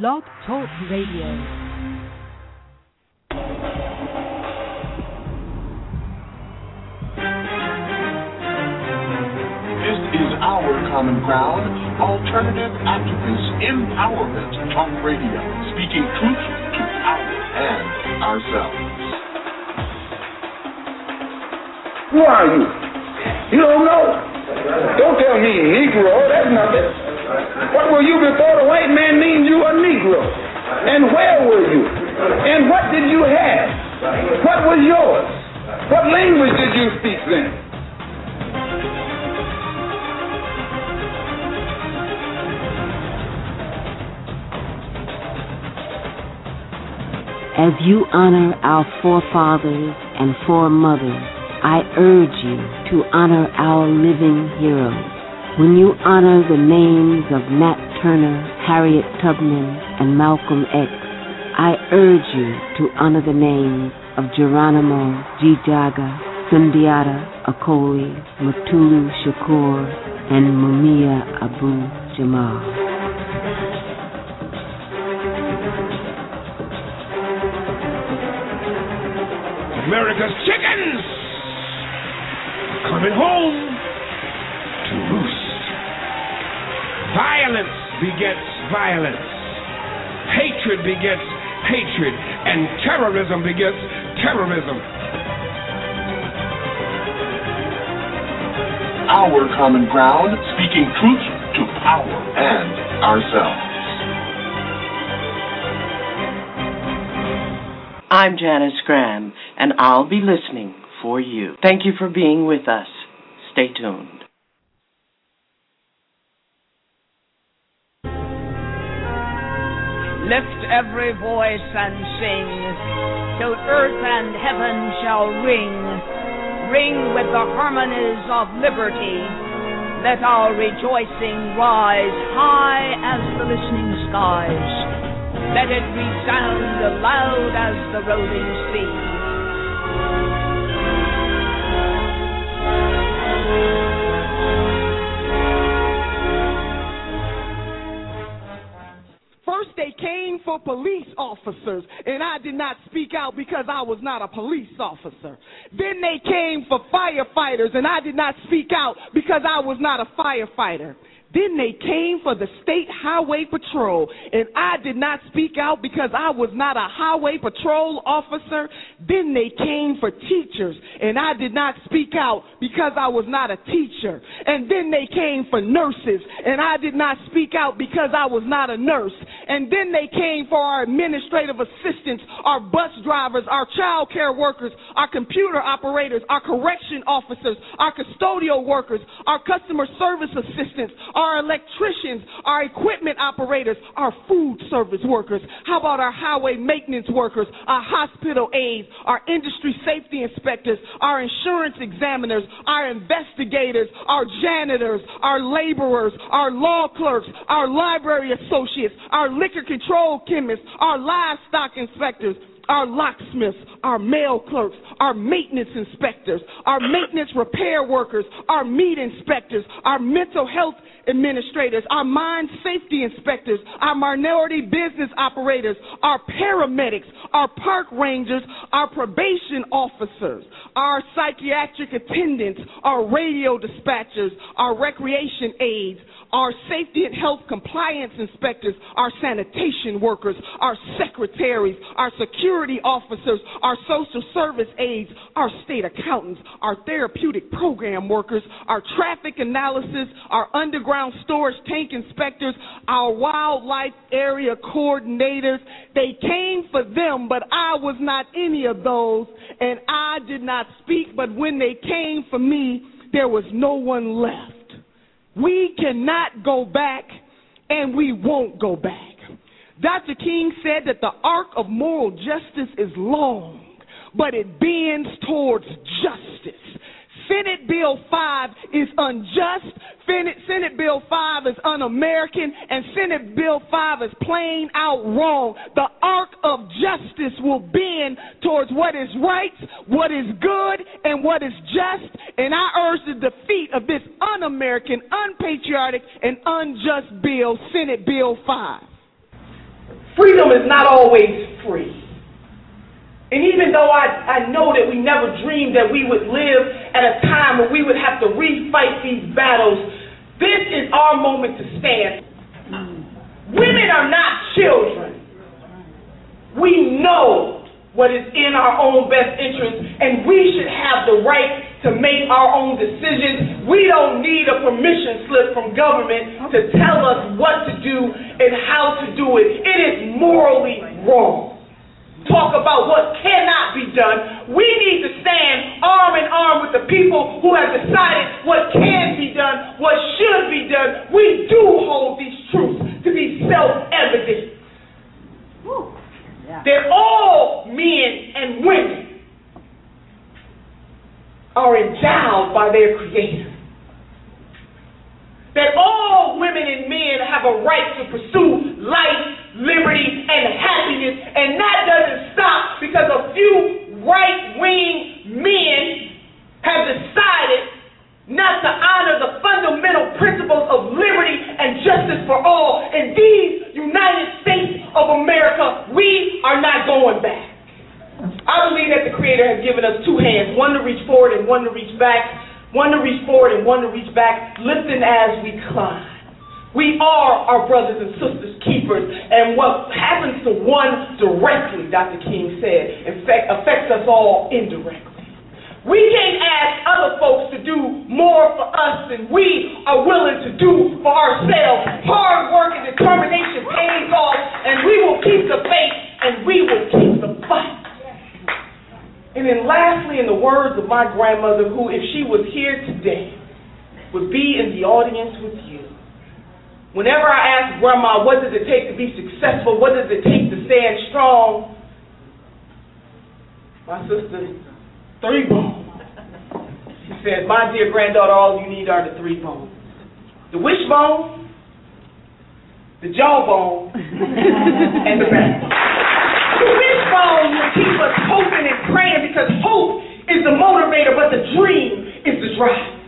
Blog Talk Radio. This is our common ground, alternative activist empowerment talk radio, speaking truth to power and ourselves. Who are you? You don't know? Don't tell me Negro. That's nothing. What were you before the white man named you a Negro? And where were you? And what did you have? What was yours? What language did you speak then? As you honor our forefathers and foremothers, I urge you to honor our living heroes. When you honor the names of Nat Turner, Harriet Tubman, and Malcolm X, I urge you to honor the names of Geronimo ji-Jaga, Sundiata Acoli, Mutulu Shakur, and Mumia Abu Jamal. America's chickens are coming home Violence begets violence. Hatred begets hatred. And terrorism begets terrorism. Our common ground, speaking truth to power and ourselves. I'm Janice Graham, and I'll be listening for you. Thank you for being with us. Stay tuned. Lift every voice and sing, till earth and heaven shall ring, ring with the harmonies of liberty. Let our rejoicing rise high as the listening skies. Let it resound loud as the rolling sea. They came for police officers, and I did not speak out because I was not a police officer. Then they came for firefighters, and I did not speak out because I was not a firefighter. Then they came for the state highway patrol, and I did not speak out because I was not a highway patrol officer. Then they came for teachers, and I did not speak out because I was not a teacher. And then they came for nurses, and I did not speak out because I was not a nurse. And then they came for our administrative assistants, our bus drivers, our child care workers, our computer operators, our correction officers, our custodial workers, our customer service assistants, our electricians, our equipment operators, our food service workers. How about our highway maintenance workers, our hospital aides, our industry safety inspectors, our insurance examiners, our investigators, our janitors, our laborers, our law clerks, our library associates, our liquor control chemists, our livestock inspectors, our locksmiths, our mail clerks, our maintenance inspectors, our maintenance repair workers, our meat inspectors, our mental health administrators, our mine safety inspectors, our minority business operators, our paramedics, our park rangers, our probation officers, our psychiatric attendants, our radio dispatchers, our recreation aides, our safety and health compliance inspectors, our sanitation workers, our secretaries, our security officers, our social service aides, our state accountants, our therapeutic program workers, our traffic analysis, our underground storage tank inspectors, our wildlife area coordinators. They came for them, but I was not any of those, and I did not speak, but when they came for me, there was no one left. We cannot go back, and we won't go back. Dr. King said that the arc of moral justice is long, but it bends towards justice. Senate Bill 5 is unjust. Senate, Bill 5 is un American. And Senate Bill 5 is plain out wrong. The arc of justice will bend towards what is right, what is good, and what is just. And I urge the defeat of this un American, unpatriotic, and unjust bill, Senate Bill 5. freedom is not always free. And even though I, I know that we never dreamed that we would live at a time when we would have to refight these battles, this is our moment to stand. Women are not children. We know what is in our own best interest, and we should have the right to make our own decisions. We don't need a permission slip from government to tell us what to do and how to do it. It is morally wrong talk about what cannot be done. We need to stand arm in arm with the people who have decided what can be done, what should be done. We do hold these truths to be self evident. Yeah. That all men and women are endowed by their Creator. That all women and men have a right to pursue life liberty, and happiness. And that doesn't stop because a few right wing men have decided not to honor the fundamental principles of liberty and justice for all. In these United States of America, we are not going back. I believe that the Creator has given us two hands, one to reach forward and one to reach back, one to reach forward and one to reach back, lifting as we climb. We are our brothers and sisters keepers, and what happens to one directly, Dr. King said, affects us all indirectly. We can't ask other folks to do more for us than we are willing to do for ourselves. Hard work and determination pays off, and we will keep the faith and we will keep the fight. And then, lastly, in the words of my grandmother, who, if she was here today, would be in the audience with you. Whenever I ask grandma, what does it take to be successful? What does it take to stand strong? My sister, three bones. She says, my dear granddaughter, all you need are the three bones. The wishbone, the jawbone, and the backbone. Wishbone will keep us hoping and praying because hope is the motivator, but the dream is the drive.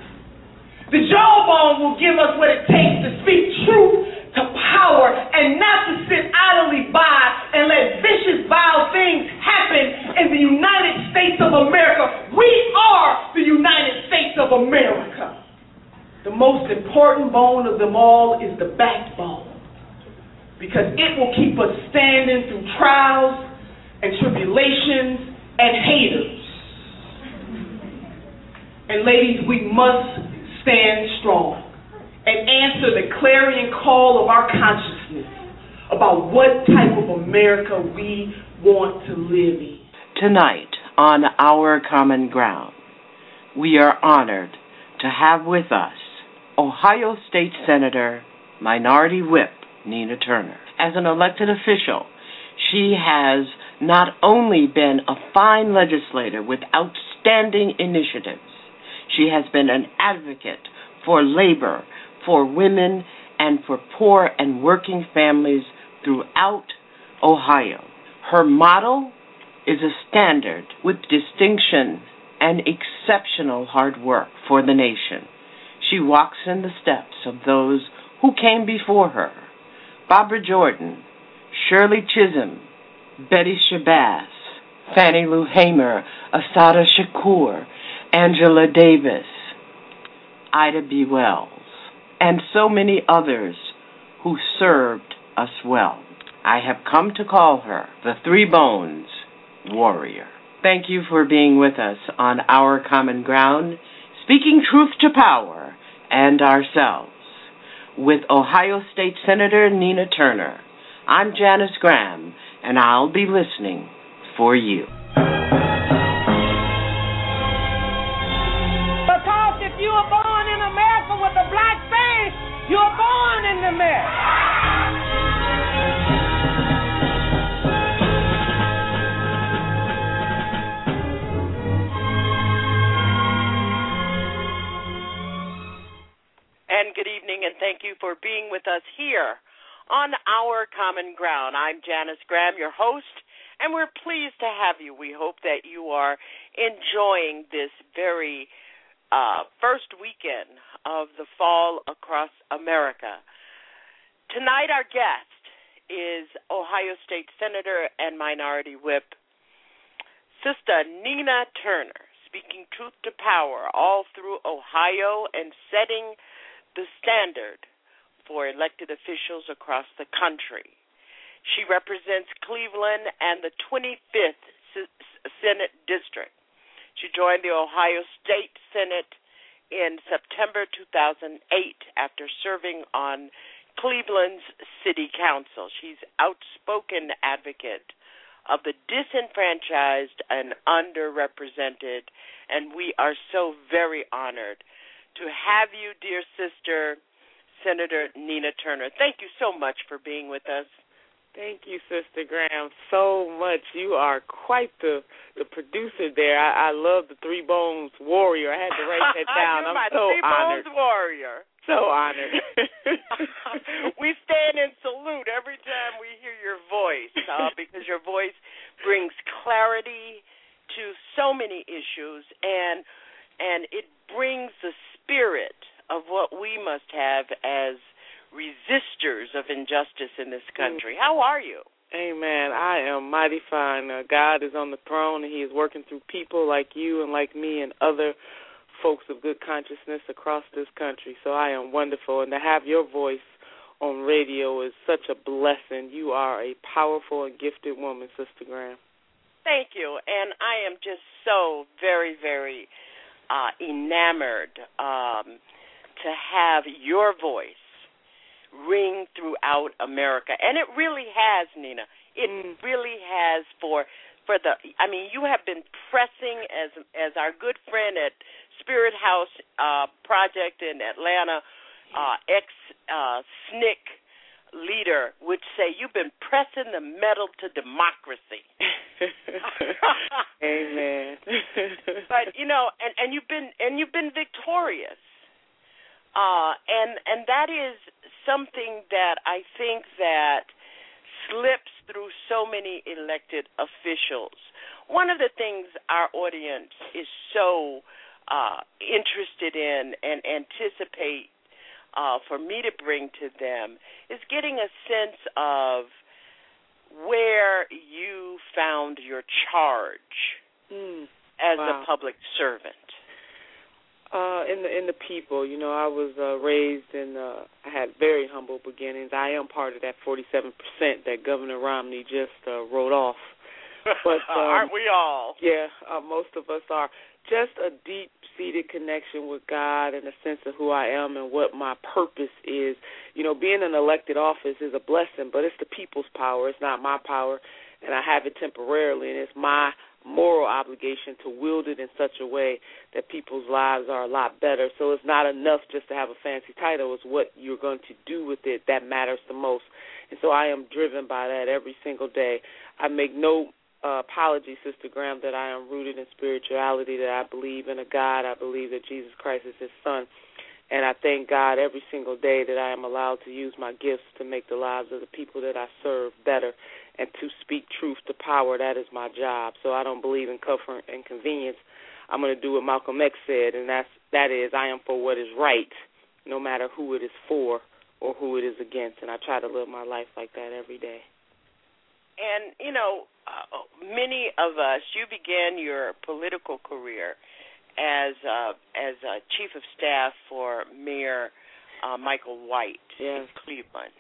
The jawbone will give us what it takes to speak truth to power and not to sit idly by and let vicious, vile things happen in the United States of America. We are the United States of America. The most important bone of them all is the backbone because it will keep us standing through trials and tribulations and haters. And ladies, we must stand strong and answer the clarion call of our consciousness about what type of America we want to live in. Tonight, on Our Common Ground, we are honored to have with us Ohio State Senator, Minority Whip Nina Turner. As an elected official, she has not only been a fine legislator with outstanding initiatives, she has been an advocate for labor, for women, and for poor and working families throughout Ohio. Her model is a standard with distinction and exceptional hard work for the nation. She walks in the steps of those who came before her Barbara Jordan, Shirley Chisholm, Betty Shabazz, Fannie Lou Hamer, Assata Shakur, Angela Davis, Ida B. Wells, and so many others who served us well. I have come to call her the Three Bones Warrior. Thank you for being with us on our common ground, speaking truth to power and ourselves. With Ohio State Senator Nina Turner, I'm Janice Graham, and I'll be listening for you. Because if You're born in America with a black face, you are born in the mess. And good evening, and thank you for being with us here on our common ground. I'm Janice Graham, your host, and we're pleased to have you. We hope that you are enjoying this very uh, first weekend of the fall across America. Tonight, our guest is Ohio State Senator and Minority Whip, Sister Nina Turner, speaking truth to power all through Ohio and setting the standard for elected officials across the country. She represents Cleveland and the 25th Senate District. She joined the Ohio State Senate in September 2008 after serving on Cleveland's City Council. She's outspoken advocate of the disenfranchised and underrepresented, and we are so very honored to have you, dear sister, Senator Nina Turner. Thank you so much for being with us. Thank you, Sister Graham, so much. You are quite the the producer there. I, I love the Three Bones Warrior. I had to write that down. I'm so Three honored. Bones Warrior. So honored. we stand in salute every time we hear your voice uh, because your voice brings clarity to so many issues and and it brings the spirit of what we must have as resistors of injustice in this country. How are you? Amen. I am mighty fine. Uh, God is on the throne, and He is working through people like you and like me and other folks of good consciousness across this country. So I am wonderful, and to have your voice on radio is such a blessing. You are a powerful and gifted woman, Sister Graham. Thank you, and I am just so very, very uh, enamored um, to have your voice ring throughout America, and it really has, Nina. It mm. really has for for the. I mean, you have been pressing as as our good friend at Spirit House uh, Project in Atlanta, uh, ex uh, SNCC leader would say you've been pressing the metal to democracy. Amen. but you know, and and you've been and you've been victorious. Uh, and and that is something that I think that slips through so many elected officials. One of the things our audience is so uh, interested in and anticipate uh, for me to bring to them is getting a sense of where you found your charge mm. as wow. a public servant. Uh, in the in the people, you know, I was uh, raised in. Uh, I had very humble beginnings. I am part of that 47 percent that Governor Romney just uh, wrote off. But um, aren't we all? Yeah, uh, most of us are. Just a deep seated connection with God and a sense of who I am and what my purpose is. You know, being an elected office is a blessing, but it's the people's power. It's not my power, and I have it temporarily, and it's my moral obligation to wield it in such a way that people's lives are a lot better. So it's not enough just to have a fancy title. It's what you're going to do with it that matters the most. And so I am driven by that every single day. I make no uh, apology, Sister Graham, that I am rooted in spirituality, that I believe in a God. I believe that Jesus Christ is his son. And I thank God every single day that I am allowed to use my gifts to make the lives of the people that I serve better and to speak truth to power. That is my job. So I don't believe in comfort and convenience. I'm going to do what Malcolm X said, and that's that is I am for what is right, no matter who it is for or who it is against. And I try to live my life like that every day. And you know, uh, many of us, you began your political career as uh, as a chief of staff for Mayor uh, Michael White yes. in Cleveland.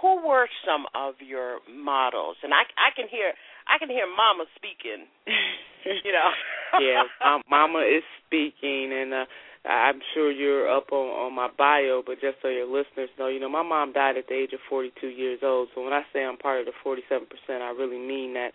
Who were some of your models? And I I can hear I can hear Mama speaking. you know. yeah, um, Mama is speaking, and uh, I'm sure you're up on on my bio. But just so your listeners know, you know, my mom died at the age of 42 years old. So when I say I'm part of the 47 percent, I really mean that.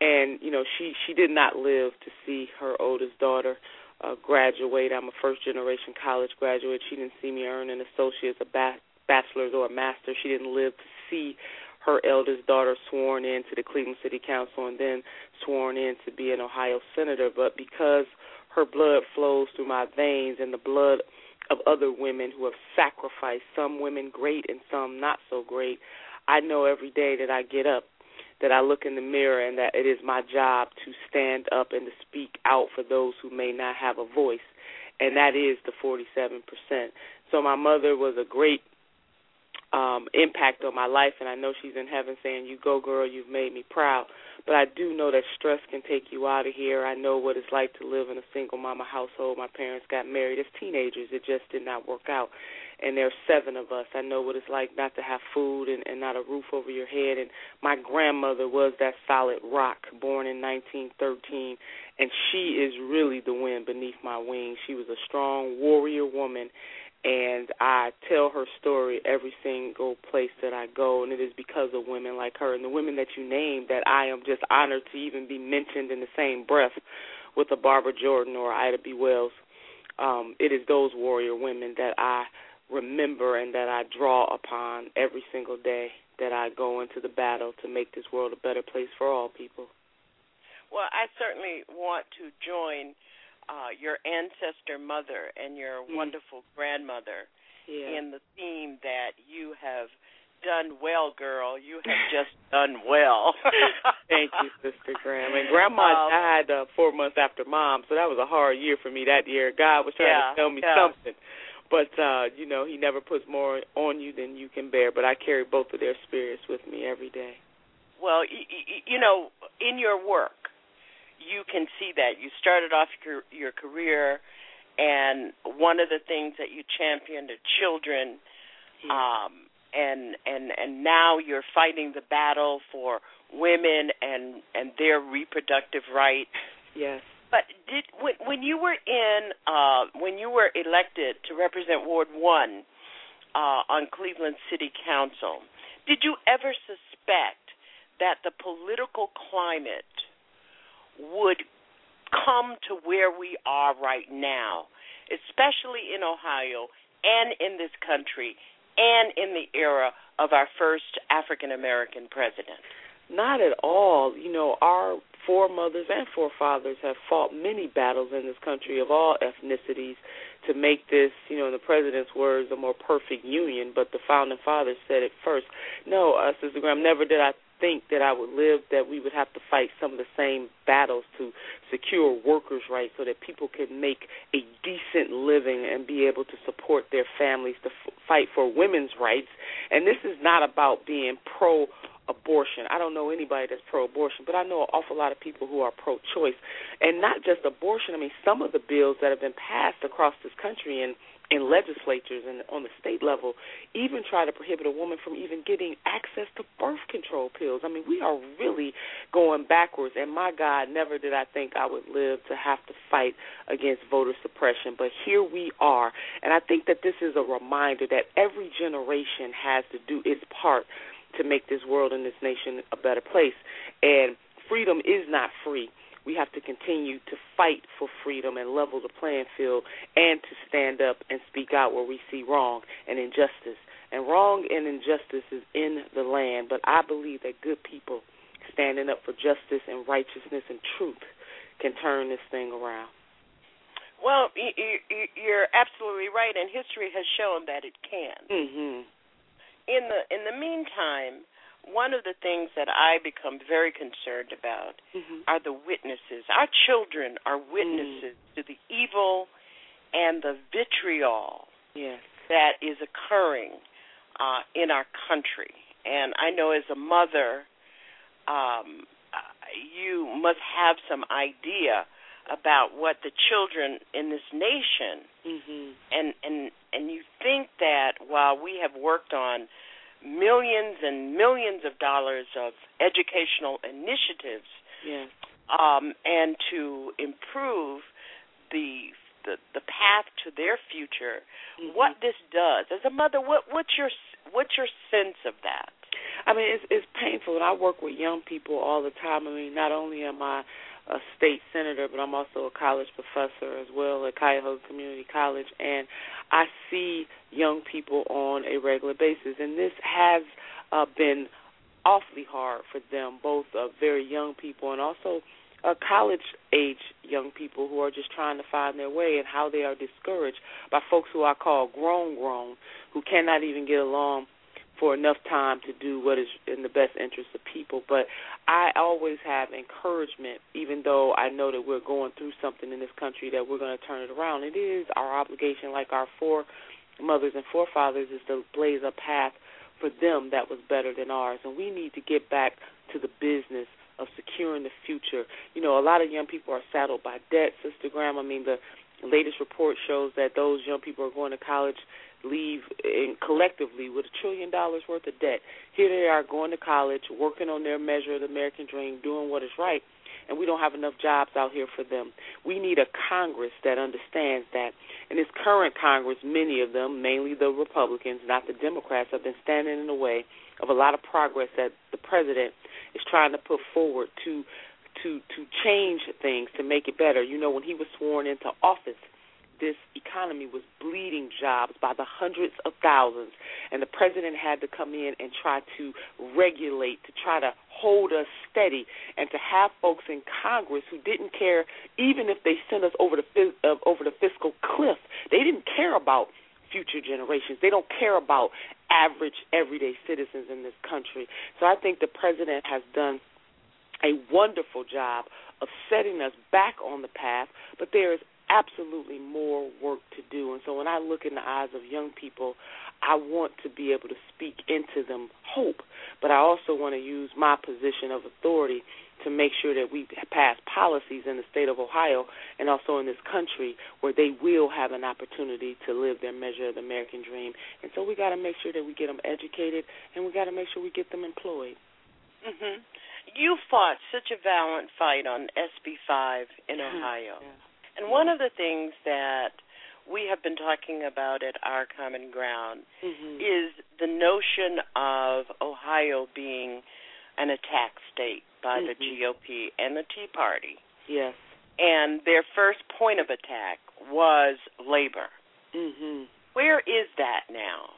And you know, she she did not live to see her oldest daughter. Uh, graduate. I'm a first generation college graduate. She didn't see me earn an associate's, a ba- bachelor's or a master's. She didn't live to see her eldest daughter sworn in to the Cleveland City Council and then sworn in to be an Ohio senator. But because her blood flows through my veins and the blood of other women who have sacrificed, some women great and some not so great, I know every day that I get up that I look in the mirror and that it is my job to stand up and to speak out for those who may not have a voice. And that is the 47%. So my mother was a great um impact on my life and I know she's in heaven saying you go girl you've made me proud. But I do know that stress can take you out of here. I know what it's like to live in a single mama household. My parents got married as teenagers. It just did not work out. And there's seven of us. I know what it's like not to have food and, and not a roof over your head. And my grandmother was that solid rock born in 1913 and she is really the wind beneath my wings. She was a strong warrior woman and I tell her story every single place that I go, and it is because of women like her and the women that you named that I am just honored to even be mentioned in the same breath with a Barbara Jordan or Ida B. Wells. Um, it is those warrior women that I remember and that I draw upon every single day that I go into the battle to make this world a better place for all people. Well, I certainly want to join uh, your ancestor mother and your mm. wonderful grandmother yeah. in the theme that you have done well, girl. You have just done well. Thank you, Sister Graham. And Grandma Um, died uh, four months after Mom, so that was a hard year for me that year. God was trying Yeah, to tell me yeah. something, but uh, you know He never puts more on you than you can bear. But I carry both of their spirits with me every day. Well, y- y- you know, in your work, you can see that you started off your your career, and one of the things that you championed are children, um, and and and now you're fighting the battle for women and and their reproductive rights. Yes. But did when when you were in uh when you were elected to represent Ward 1 uh on Cleveland City Council, did you ever suspect that the political climate would come to where we are right now, especially in Ohio and in this country and in the era of our first African American president? Not at all. You know, our foremothers and forefathers have fought many battles in this country of all ethnicities to make this, you know, in the president's words, a more perfect union. But the founding fathers said it first. No, uh, Sister Graham, never did I think that I would live that we would have to fight some of the same battles to secure workers' rights so that people can make a decent living and be able to support their families to f- fight for women's rights. And this is not about being pro abortion. I don't know anybody that's pro abortion, but I know an awful lot of people who are pro choice. And not just abortion, I mean some of the bills that have been passed across this country and in legislatures and on the state level even try to prohibit a woman from even getting access to birth control pills. I mean, we are really going backwards and my God, never did I think I would live to have to fight against voter suppression, but here we are. And I think that this is a reminder that every generation has to do its part to make this world and this nation a better place. And freedom is not free. We have to continue to fight for freedom and level the playing field and to stand up and speak out where we see wrong and injustice. And wrong and injustice is in the land, but I believe that good people standing up for justice and righteousness and truth can turn this thing around. Well, you're absolutely right, and history has shown that it can. Mhm. In the in the meantime, one of the things that I become very concerned about Mhm. are the witnesses. Our children are witnesses to the evil and the vitriol Yes. that is occurring uh, in our country. And I know as a mother, um, uh, you must have some idea about what the children in this nation Mhm. and and and you think that while we have worked on millions and millions of dollars of educational initiatives Yes. um, and to improve the, the the path to their future, Mhm. what this does as a mother, what what's your what's your sense of that? I mean, it's it's painful, and I work with young people all the time. I mean, not only am I a state senator, but I'm also a college professor as well at Cuyahoga Community College, and I see young people on a regular basis, and this has uh, been awfully hard for them, both uh, very young people and also uh, college age young people who are just trying to find their way, and how they are discouraged by folks who I call grown grown, who cannot even get along for enough time to do what is in the best interest of people. But I always have encouragement, even though I know that we're going through something in this country that we're going to turn it around. It is our obligation, like our foremothers and forefathers, is to blaze a path for them that was better than ours. And we need to get back to the business of securing the future. You know, a lot of young people are saddled by debt, Sister Graham. I mean, the latest report shows that those young people are going to college leave in collectively with a trillion dollars worth of debt. Here they are going to college, working on their measure of the American dream, doing what is right, and we don't have enough jobs out here for them. We need a Congress that understands that. And this current Congress, many of them, mainly the Republicans, not the Democrats, have been standing in the way of a lot of progress that the president is trying to put forward to to to change things to make it better. You know, when he was sworn into office, this economy was bleeding jobs by the hundreds of thousands, and the president had to come in and try to regulate, to try to hold us steady, and to have folks in Congress who didn't care, even if they sent us over the uh, over the fiscal cliff, they didn't care about future generations. They don't care about average everyday citizens in this country. So I think the president has done a wonderful job of setting us back on the path, but there is absolutely more work to do. And so when I look in the eyes of young people, I want to be able to speak into them hope, but I also want to use my position of authority to make sure that we pass policies in the state of Ohio and also in this country where they will have an opportunity to live their measure of the American dream. And so we got to make sure that we get them educated and we got to make sure we get them employed. Mhm. You fought such a valiant fight on SB5 in. Ohio. Yeah. And one of the things that we have been talking about at our common ground Mhm. is the notion of Ohio being an attack state by the Mhm. GOP and the Tea Party. Yes. And their first point of attack was labor. Mhm. Where is that now?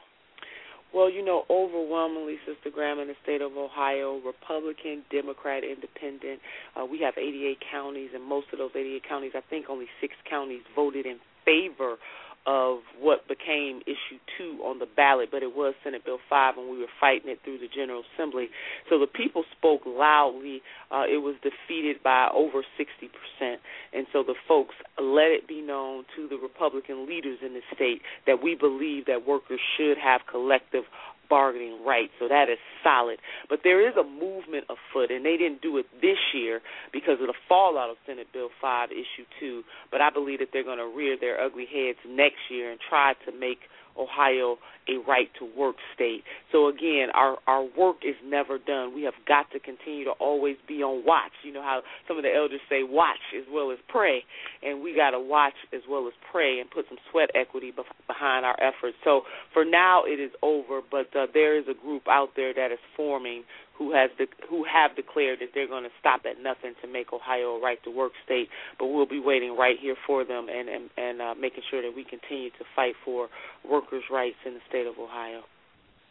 Well, you know, overwhelmingly, Sister Graham, in the state of Ohio, Republican, Democrat, Independent. Uh, we have 88 counties, and most of those 88 counties, I think only six counties voted in favor of what became issue two on the ballot, but it was Senate Bill 5, and we were fighting it through the General Assembly. So the people spoke loudly. Uh, it was defeated by over 60%. And so the folks let it be known to the Republican leaders in the state that we believe that workers should have collective bargaining rights. So that is solid. But there is a movement afoot, and they didn't do it this year because of the fallout of Senate Bill 5, Issue 2. But I believe that they're going to rear their ugly heads next year and try to make Ohio a right to work state. So again, our our work is never done. We have got to continue to always be on watch. You know how some of the elders say watch as well as pray, and we got to watch as well as pray and put some sweat equity behind our efforts. So for now it is over, but uh, there is a group out there that is forming who has de- who have declared that they're going to stop at nothing to make Ohio a right to work state. But we'll be waiting right here for them and and, and uh, making sure that we continue to fight for workers' rights in the state of Ohio.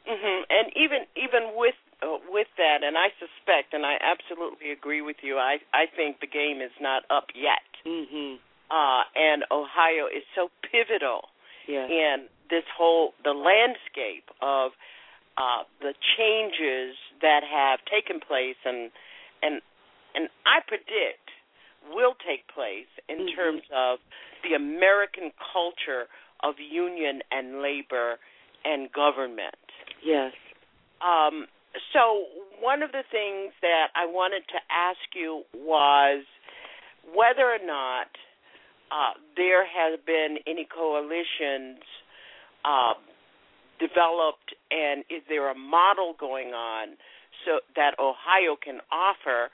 Mm-hmm. And even even with uh, with that, and I suspect, and I absolutely agree with you. I I think the game is not up yet. Mm-hmm. Uh, and Ohio is so pivotal Yeah. in this whole the landscape of uh, the changes that have taken place and and and I predict will take place in Mhm. terms of the American culture of union and labor and government. Yes. Um, so one of the things that I wanted to ask you was whether or not uh, there has been any coalitions uh, developed, and is there a model going on so that Ohio can offer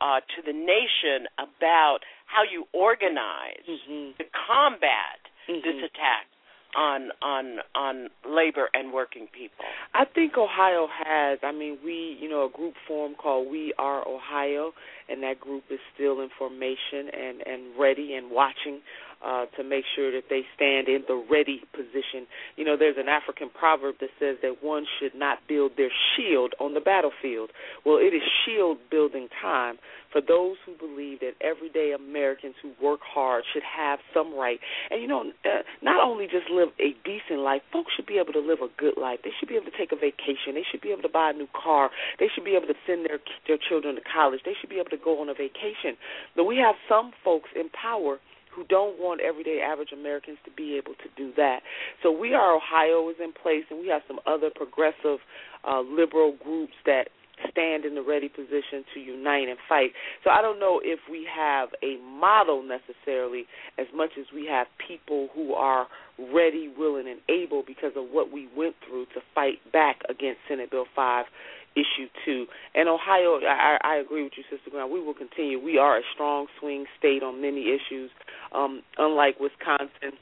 uh, to the nation about how you organize Mhm. to combat Mhm. this attack on on on labor and working people? I think Ohio has. I mean, we, you know, a group formed called We Are Ohio, and that group is still in formation and and ready and watching uh, to make sure that they stand in the ready position. You know, there's an African proverb that says that one should not build their shield on the battlefield. Well, it is shield building time for those who believe that everyday Americans who work hard should have some right. And you know, uh, not only just live a decent life, folks should be able to live a good life. They should be able to take a vacation. They should be able to buy a new car. They should be able to send their their children to college. They should be able to go on a vacation. But we have some folks in power who don't want everyday average Americans to be able to do that. So we are Ohio is in place, and we have some other progressive uh, liberal groups that stand in the ready position to unite and fight. So I don't know if we have a model necessarily as much as we have people who are ready, willing, and able because of what we went through to fight back against Senate Bill 5 issue two. And Ohio, I, I agree with you, Sister Brown. We will continue. We are a strong swing state on many issues. Um, unlike Wisconsin,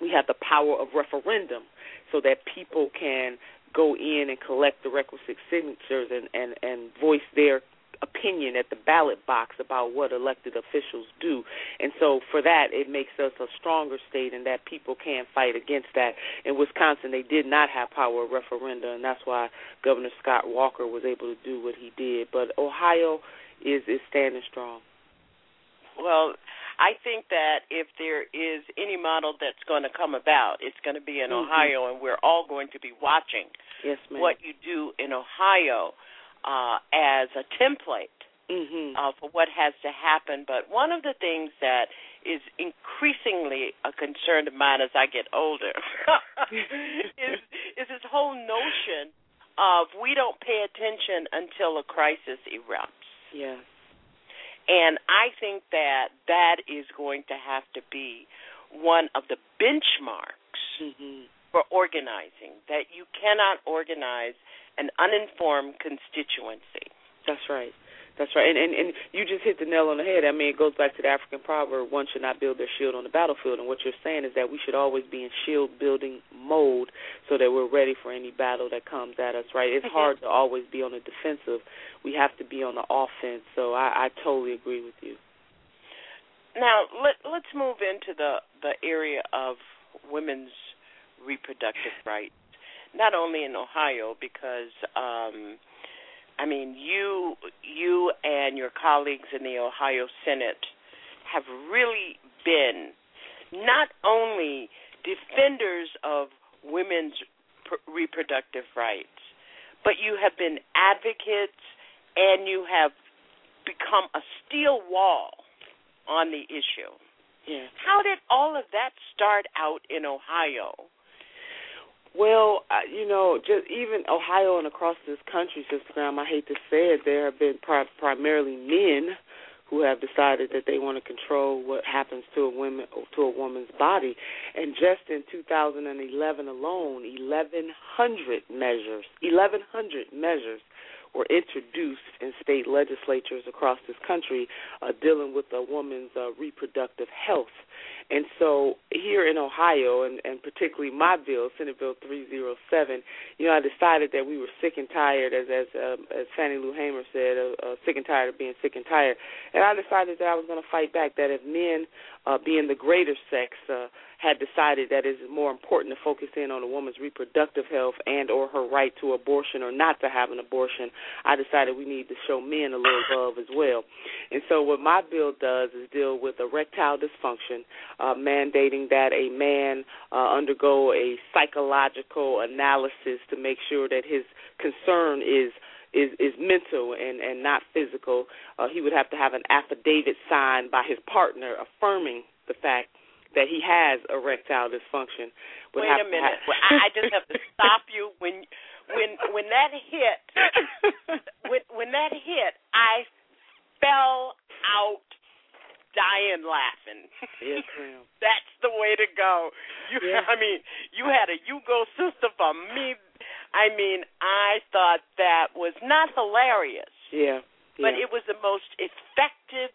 we have the power of referendum so that people can go in and collect the requisite signatures and, and, and voice their opinion at the ballot box about what elected officials do. And so for that, it makes us a stronger state and that people can fight against that. In Wisconsin, they did not have power of referenda, and that's why Governor Scott Walker was able to do what he did. But Ohio is, is standing strong. Well, I think that if there is any model that's going to come about, it's going to be in mm-hmm. Ohio, and we're all going to be watching yes, what you do in Ohio uh, as a template mm-hmm. uh, for what has to happen. But one of the things that is increasingly a concern of mine as I get older is is this whole notion of we don't pay attention until a crisis erupts. Yes. And I think that that is going to have to be one of the benchmarks mm-hmm. for organizing, that you cannot organize an uninformed constituency. That's right. That's right, and, and and you just hit the nail on the head. I mean, it goes back to the African proverb: "One should not build their shield on the battlefield." And what you're saying is that we should always be in shield building mode, so that we're ready for any battle that comes at us. Right? It's hard to always be on the defensive. We have to be on the offense. So I, I totally agree with you. Now let let's move into the the area of women's reproductive rights. Not only in Ohio, because um, I mean, you you and your colleagues in the Ohio Senate have really been not only defenders of women's pr- reproductive rights, but you have been advocates and you have become a steel wall on the issue. Yeah. How did all of that start out in Ohio? Well, you know, just even Ohio and across this country, Sister Graham, I hate to say it, there have been pri- primarily men who have decided that they want to control what happens to a woman to a woman's body. And just in 2011 alone, 1,100 measures, 1,100 measures were introduced in state legislatures across this country uh, dealing with a woman's uh, reproductive health. And so here in Ohio, and, and particularly my bill, Senate Bill 307, you know, I decided that we were sick and tired, as as um, as Fannie Lou Hamer said, uh, uh, sick and tired of being sick and tired. And I decided that I was going to fight back. That if men, uh, being the greater sex, uh, had decided that it is more important to focus in on a woman's reproductive health and or her right to abortion or not to have an abortion, I decided we need to show men a little love as well. And so what my bill does is deal with erectile dysfunction, uh, mandating that a man uh, undergo a psychological analysis to make sure that his concern is is is mental and and not physical. Uh, he would have to have an affidavit signed by his partner affirming the fact that he has erectile dysfunction. Would Wait a minute. Have, I just have to stop you when when when that hit. when when that hit, I fell out dying laughing. Yes, ma'am. That's the way to go. You yeah. I mean, you had a you go sister for me. I mean, I thought that was not hilarious. Yeah. yeah. But it was the most effective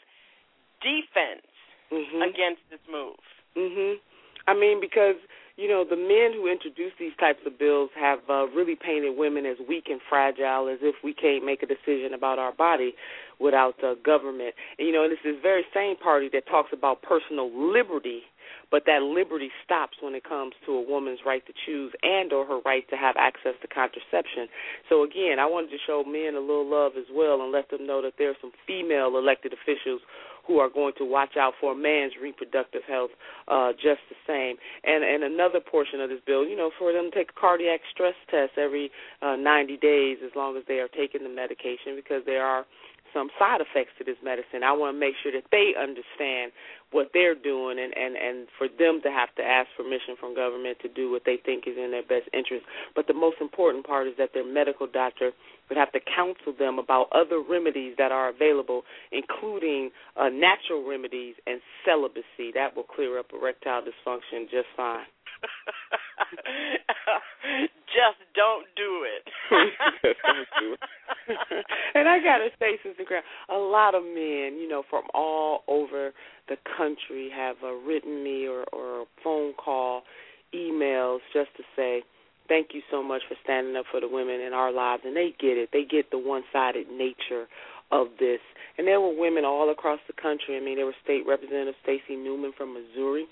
defense mm-hmm. against this move. Mhm. I mean because you know the men who introduce these types of bills have uh, really painted women as weak and fragile, as if we can't make a decision about our body without uh, government. And, you know, and it's this very same party that talks about personal liberty but that liberty stops when it comes to a woman's right to choose and or her right to have access to contraception. So again, I wanted to show men a little love as well and let them know that there are some female elected officials who are going to watch out for a man's reproductive health uh, just the same. And and another portion of this bill, you know, for them to take a cardiac stress test every uh, 90 days as long as they are taking the medication because there are some side effects to this medicine. I want to make sure that they understand what they're doing and and and for them to have to ask permission from government to do what they think is in their best interest. But the most important part is that their medical doctor would have to counsel them about other remedies that are available, including uh, natural remedies and celibacy. That will clear up erectile dysfunction just fine. Just don't do it. Don't do it. and I gotta say, Sister Graham, a lot of men, you know, from all over the country have uh, written me or, or phone call, emails just to say, Thank you so much for standing up for the women in our lives and they get it. They get the one sided nature of this. And there were women all across the country. I mean, there was State Representative Stacey Newman from Missouri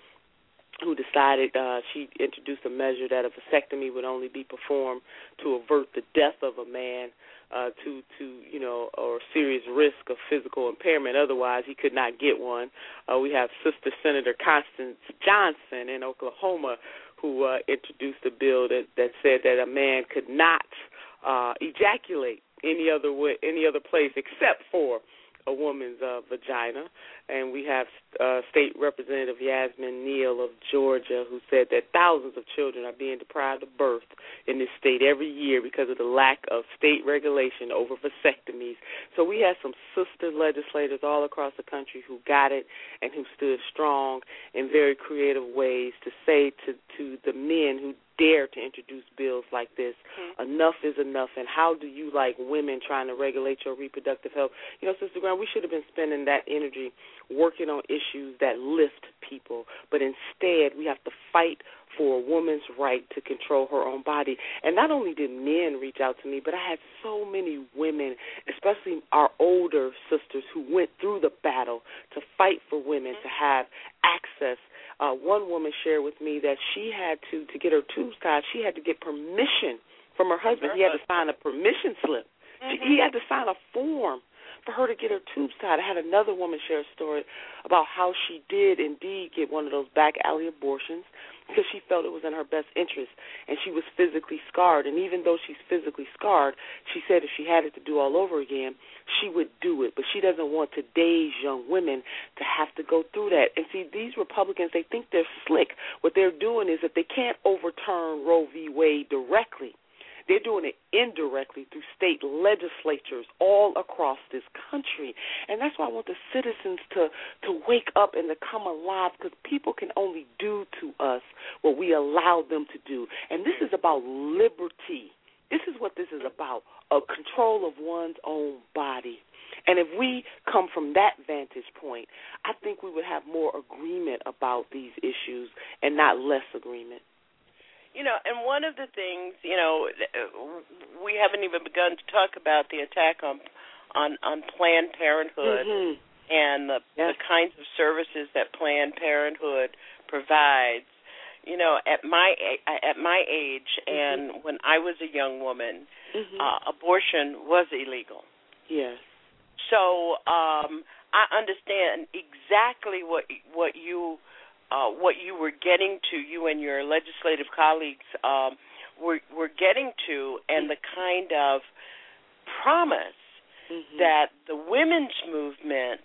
who decided uh, she introduced a measure that a vasectomy would only be performed to avert the death of a man uh, to to you know or serious risk of physical impairment. Otherwise, he could not get one. Uh, we have Sister Senator Constance Johnson in Oklahoma who uh, introduced a bill that that said that a man could not uh, ejaculate any other way, any other place except for a woman's uh, vagina and we have uh, State Representative Yasmin Neal of Georgia, who said that thousands of children are being deprived of birth in this state every year because of the lack of state regulation over vasectomies. So we have some sister legislators all across the country who got it and who stood strong in very creative ways to say to to the men who dare to introduce bills like this. Mm-hmm. Enough is enough. And how do you like women trying to regulate your reproductive health? You know, Sister Graham, we should have been spending that energy working on issues that lift people, but instead we have to fight for a woman's right to control her own body. And not only did men reach out to me, but I had so many women, especially our older sisters, who went through the battle to fight for women to have access. Uh, one woman shared with me that she had to to get her tubes tied. She had to get permission from her husband. He had to sign a permission slip. Mm-hmm. She, he had to sign a form for her to get her tubes tied. I had another woman share a story about how she did indeed get one of those back alley abortions because she felt it was in her best interest and she was physically scarred. And even though she's physically scarred she said if she had it to do all over again she would do it. But she doesn't want today's young women to have to go through that. And see these republicans they think they're slick. What they're doing is that they can't overturn roe v. Wade directly they're doing it indirectly through state legislatures all across this country. And that's why I want the citizens to, to wake up and to come alive because people can only do to us what we allow them to do. And this is about liberty. This is what this is about a control of one's own body. And if we come from that vantage point, I think we would have more agreement about these issues and not less agreement. You know, and one of the things, you know, we haven't even begun to talk about the attack on on on Planned Parenthood mm-hmm. and the yes. the kinds of services that Planned Parenthood provides. You know, at my at my age mm-hmm. and when I was a young woman, mm-hmm. uh, abortion was illegal. Yes. So um I understand exactly what what you uh, what you were getting to, you and your legislative colleagues um, were were getting to, and the kind of promise mm-hmm. that the women's movement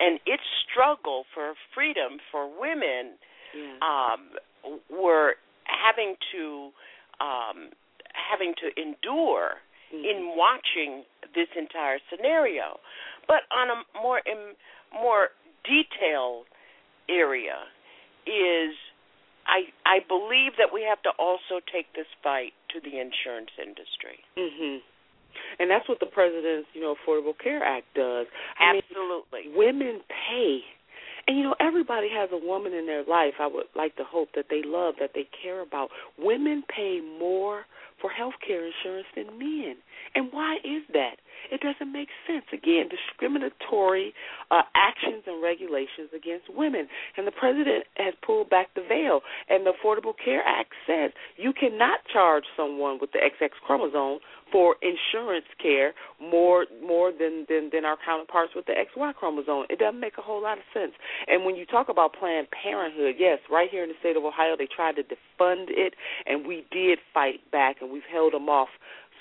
and its struggle for freedom for women yeah. um, were having to um, having to endure mm-hmm. in watching this entire scenario. But on a more more detailed area, is I I believe that we have to also take this fight to the insurance industry. Mhm. And that's what the president's, you know, Affordable Care Act does. I Absolutely. Mean, women pay. And you know, everybody has a woman in their life. I would like to hope that they love, that they care about. Women pay more for health care insurance than men. And why is that? It doesn't make sense. Again, discriminatory uh, actions and regulations against women. And the president has pulled back the veil. And the Affordable Care Act says you cannot charge someone with the XX chromosome for insurance care more more than, than than our counterparts with the XY chromosome. It doesn't make a whole lot of sense. And when you talk about Planned Parenthood, yes, right here in the state of Ohio, they tried to defund it, and we did fight back, and we've held them off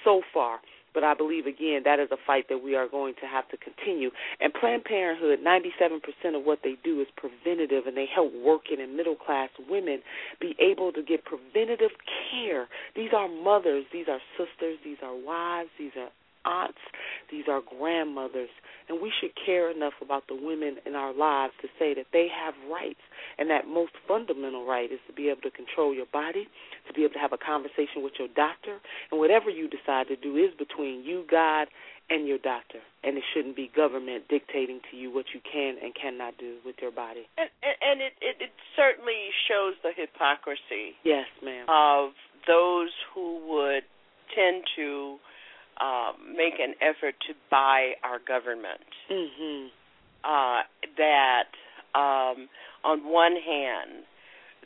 so far. But I believe again that is a fight that we are going to have to continue. And Planned Parenthood, 97% of what they do is preventative, and they help working and middle class women be able to get preventative care. These are mothers, these are sisters, these are wives, these are aunts, these are grandmothers, and we should care enough about the women in our lives to say that they have rights, and that most fundamental right is to be able to control your body, to be able to have a conversation with your doctor, and whatever you decide to do is between you, God, and your doctor, and it shouldn't be government dictating to you what you can and cannot do with your body. And, and it, it it certainly shows the hypocrisy. Yes, ma'am. Of those who would tend to um, make an effort to buy our government. Mm-hmm. Uh, that um, on one hand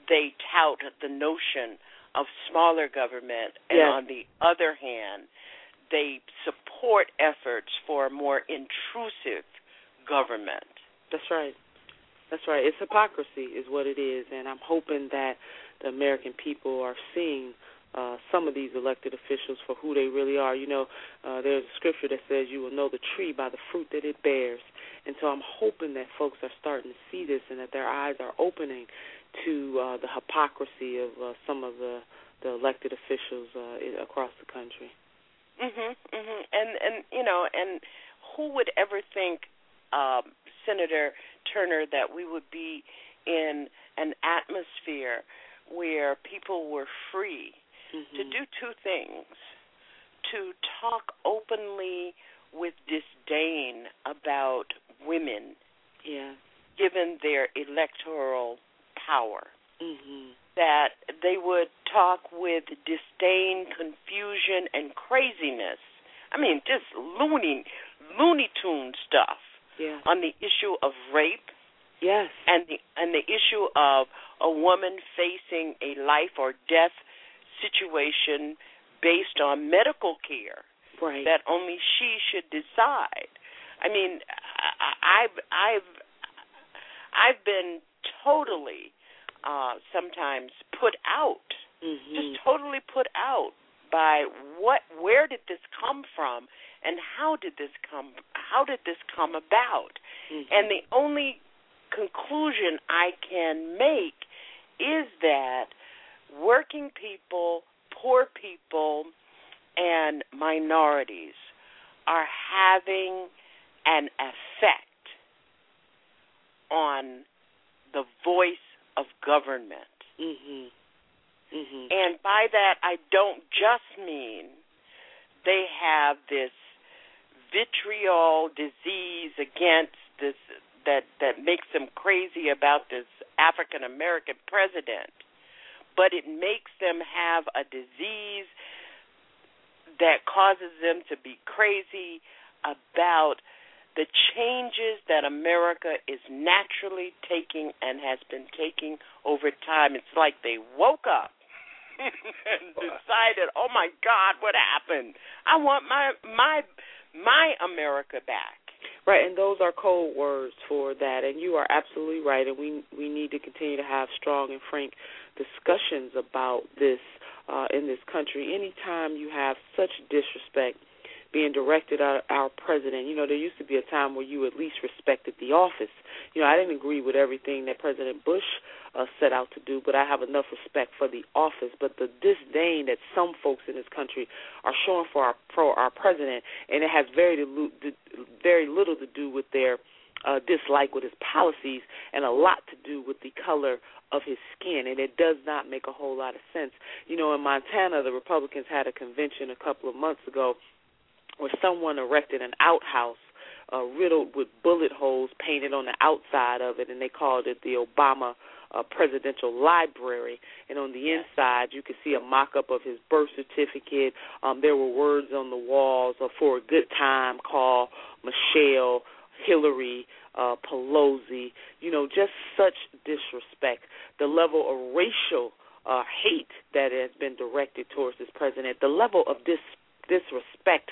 they tout the notion of smaller government, and yes. on the other hand they support efforts for a more intrusive government. That's right. That's right. It's hypocrisy, is what it is, and I'm hoping that the American people are seeing uh, some of these elected officials for who they really are. You know, uh, there's a scripture that says you will know the tree by the fruit that it bears. And so I'm hoping that folks are starting to see this and that their eyes are opening to uh, the hypocrisy of uh, some of the, the elected officials uh, across the country. Mhm, mhm. And and you know, and who would ever think um Senator Turner that we would be in an atmosphere where people were free mm-hmm. to do two things to talk openly with disdain about women yeah given their electoral power mm-hmm. that they would talk with disdain confusion and craziness i mean just loony looney tune stuff yeah. on the issue of rape yes and the and the issue of a woman facing a life or death situation based on medical care right. that only she should decide. I mean, I, I've I've I've been totally uh sometimes put out, mm-hmm. just totally put out by what where did this come from and how did this come how did this come about? Mm-hmm. And the only conclusion I can make is that working people, poor people, and minorities are having an effect on the voice of government. Mhm. Mhm. And by that I don't just mean they have this vitriol disease against this that that makes them crazy about this African American president but it makes them have a disease that causes them to be crazy about the changes that America is naturally taking and has been taking over time. It's like they woke up and decided, "Oh my God, what happened? I want my my my America back." Right, and those are code words for that. And you are absolutely right. And we we need to continue to have strong and frank discussions about this uh, in this country. Anytime you have such disrespect being directed at our president, you know, there used to be a time where you at least respected the office. You know, I didn't agree with everything that President Bush uh, set out to do, but I have enough respect for the office. But the disdain that some folks in this country are showing for our for our president, and it has very very little to do with their uh, dislike with his policies, and a lot to do with the color of his skin, and it does not make a whole lot of sense. You know, in Montana, the Republicans had a convention a couple of months ago where someone erected an outhouse uh, riddled with bullet holes painted on the outside of it, and they called it the Obama uh, presidential library, and on the inside you could see a mock-up of his birth certificate. Um, there were words on the walls uh, for a good time. Call Michelle, Hillary, uh, Pelosi. You know, just such disrespect. The level of racial uh, hate that has been directed towards this president. The level of dis disrespect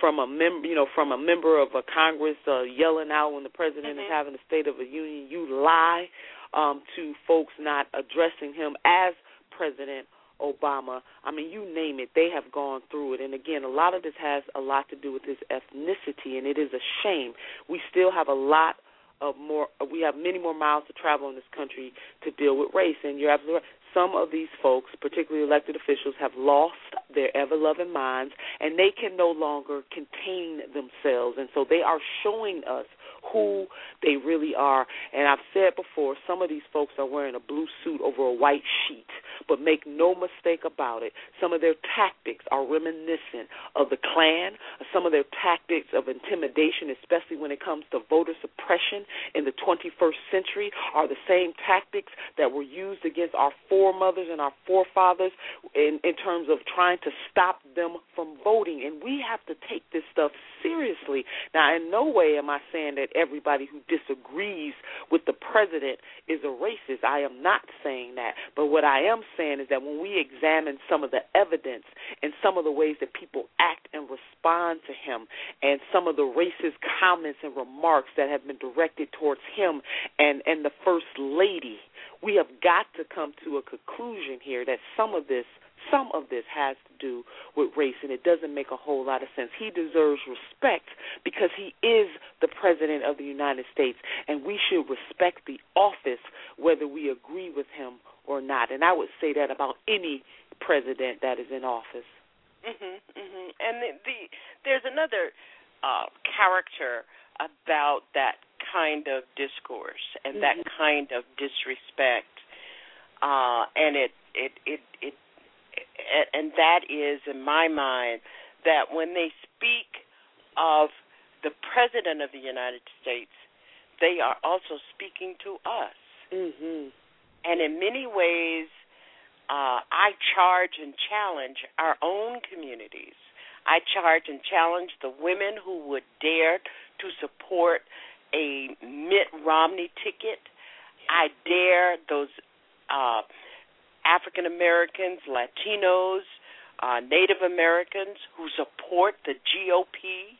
from a member, you know, from a member of a Congress uh, yelling out when the president mm-hmm. is having a State of a Union, you lie, um, to folks not addressing him as President Obama. I mean, you name it, they have gone through it. And again, a lot of this has a lot to do with his ethnicity, and it is a shame. We still have a lot of more. We have many more miles to travel in this country to deal with race. And you're absolutely right some of these folks, particularly elected officials, have lost their ever loving minds and they can no longer contain themselves. And so they are showing us who they really are. And I've said before, some of these folks are wearing a blue suit over a white sheet. But make no mistake about it, some of their tactics are reminiscent of the Klan. Some of their tactics of intimidation, especially when it comes to voter suppression in the 21st century, are the same tactics that were used against our foremothers and our forefathers in, in terms of trying to stop them from voting. And we have to take this stuff seriously. Now, in no way am I saying that everybody who disagrees with the president is a racist. I am not saying that. But what I am saying is that when we examine some of the evidence and some of the ways that people act and respond to him and some of the racist comments and remarks that have been directed towards him and, and the first lady, we have got to come to a conclusion here that some of this some of this has to do with race, and it doesn't make a whole lot of sense. He deserves respect because he is the President of the United States, and we should respect the office whether we agree with him or not. And I would say that about any president that is in office. Mhm, mhm. And the, the there's another uh character about that kind of discourse and mm-hmm. that kind of disrespect uh and it it it it and that is, in my mind, that when they speak of the President of the United States, they are also speaking to us. Mm-hmm. And in many ways, uh, I charge and challenge our own communities. I charge and challenge the women who would dare to support a Mitt Romney ticket. I dare those uh, African Americans, Latinos, uh, Native Americans who support the GOP.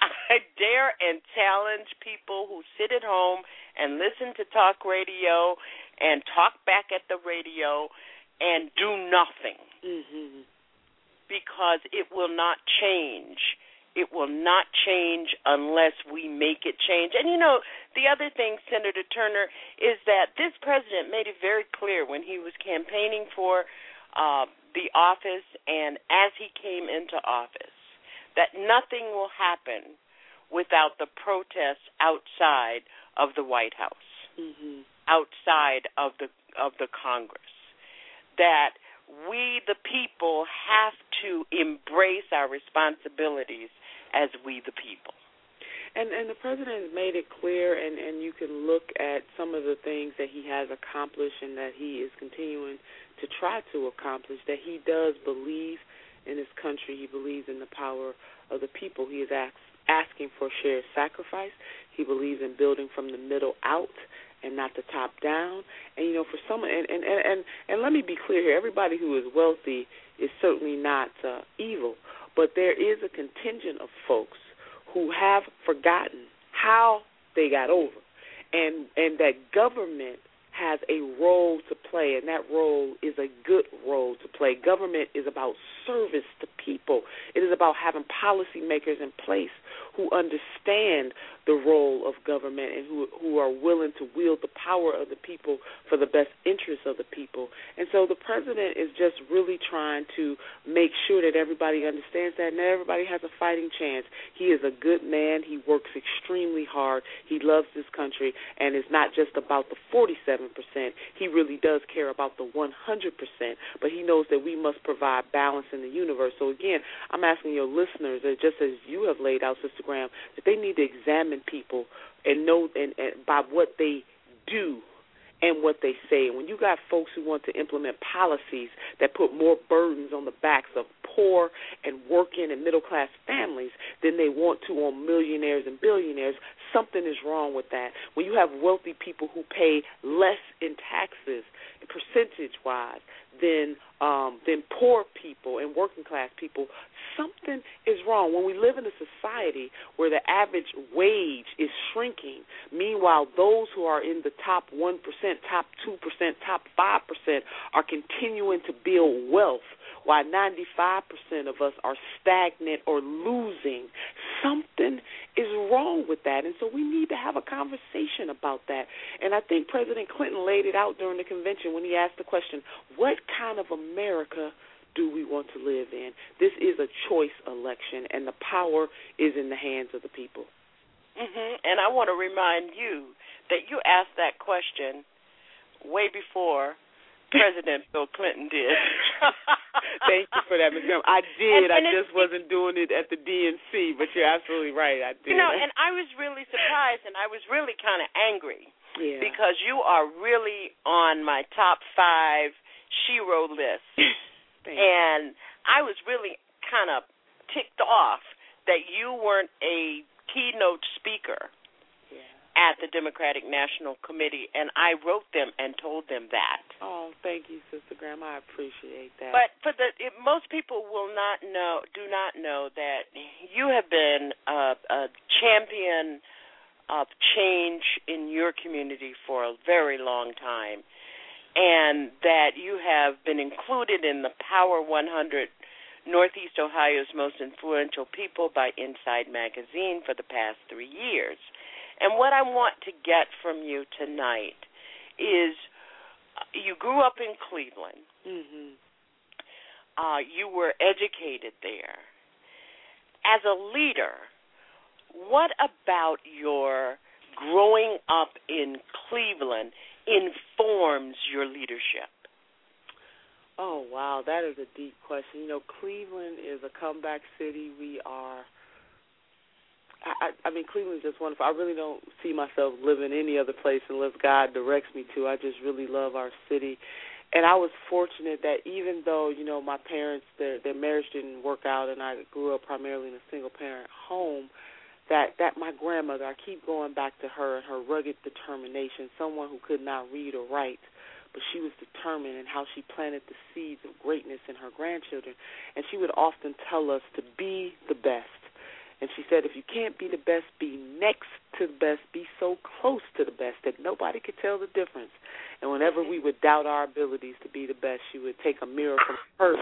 I dare and challenge people who sit at home and listen to talk radio and talk back at the radio and do nothing mm-hmm. because it will not change it will not change unless we make it change. And you know, the other thing, Senator Turner, is that this president made it very clear when he was campaigning for uh, the office and as he came into office that nothing will happen without the protests outside of the White House, mm-hmm. outside of the of the Congress. That we, the people, have to embrace our responsibilities as we the people. And and the president has made it clear, and and you can look at some of the things that he has accomplished and that he is continuing to try to accomplish. That he does believe in his country. He believes in the power of the people. He is ask, asking for shared sacrifice. He believes in building from the middle out and not the top down. And you know, for some, and and and and let me be clear here: everybody who is wealthy is certainly not uh, evil. But there is a contingent of folks who have forgotten how they got over, and and that government has a role to play, and that role is a good role to play. Government is about service to people. It is about having policymakers in place who understand the role of government and who who are willing to wield the power of the people for the best interests of the people. And so the president is just really trying to make sure that everybody understands that and everybody has a fighting chance. He is a good man. He works extremely hard. He loves this country and it's not just about the 47%. He really does care about the 100%, but he knows that we must provide balance in the universe. So again, I'm asking your listeners, uh, just as you have laid out, Sister Graham, that they need to examine people and know and, and by what they do and what they say. And when you got folks who want to implement policies that put more burdens on the backs of poor and working and middle class families than they want to on millionaires and billionaires, something is wrong with that. When you have wealthy people who pay less in taxes, percentage wise, than um, than poor people and working class people, something is wrong. When we live in a society where the average wage is shrinking, meanwhile those who are in the top one percent, top two percent, top five percent are continuing to build wealth while 95% of us are stagnant or losing. Something is wrong with that. And so we need to have a conversation about that. And I think President Clinton laid it out during the convention when he asked the question, what kind of America do we want to live in? This is a choice election, and the power is in the hands of the people. Mm-hmm. And I want to remind you that you asked that question way before President Bill Clinton did. Thank you for that, Ms. Graham. I did. And, and I just wasn't doing it at the DNC, but you're absolutely right. I did. You know, and I was really surprised, and I was really kind of angry yeah. because you are really on my top five shero list, and I was really kind of ticked off that you weren't a keynote speaker at the Democratic National Committee, and I wrote them and told them that. Oh, thank you, Sister Graham. I appreciate that. But for the it, most people will not know, do not know that you have been a, a champion of change in your community for a very long time, and that you have been included in the Power 100 Northeast Ohio's most influential people by Inside Magazine for the past three years. And what I want to get from you tonight is uh, you grew up in Cleveland. Mm-hmm. Uh, you were educated there. As a leader, what about your growing up in Cleveland informs your leadership? Oh wow, that is a deep question. You know, Cleveland is a comeback city. We are I, I mean, Cleveland's just wonderful. I really don't see myself living any other place unless God directs me to. I just really love our city, and I was fortunate that even though you know my parents their their marriage didn't work out, and I grew up primarily in a single parent home, that that my grandmother I keep going back to her and her rugged determination, someone who could not read or write. But she was determined in how she planted the seeds of greatness in her grandchildren. And she would often tell us to be the best and she said, if you can't be the best, be next to the best, be so close to the best that nobody could tell the difference. And whenever we would doubt our abilities to be the best, she would take a mirror from her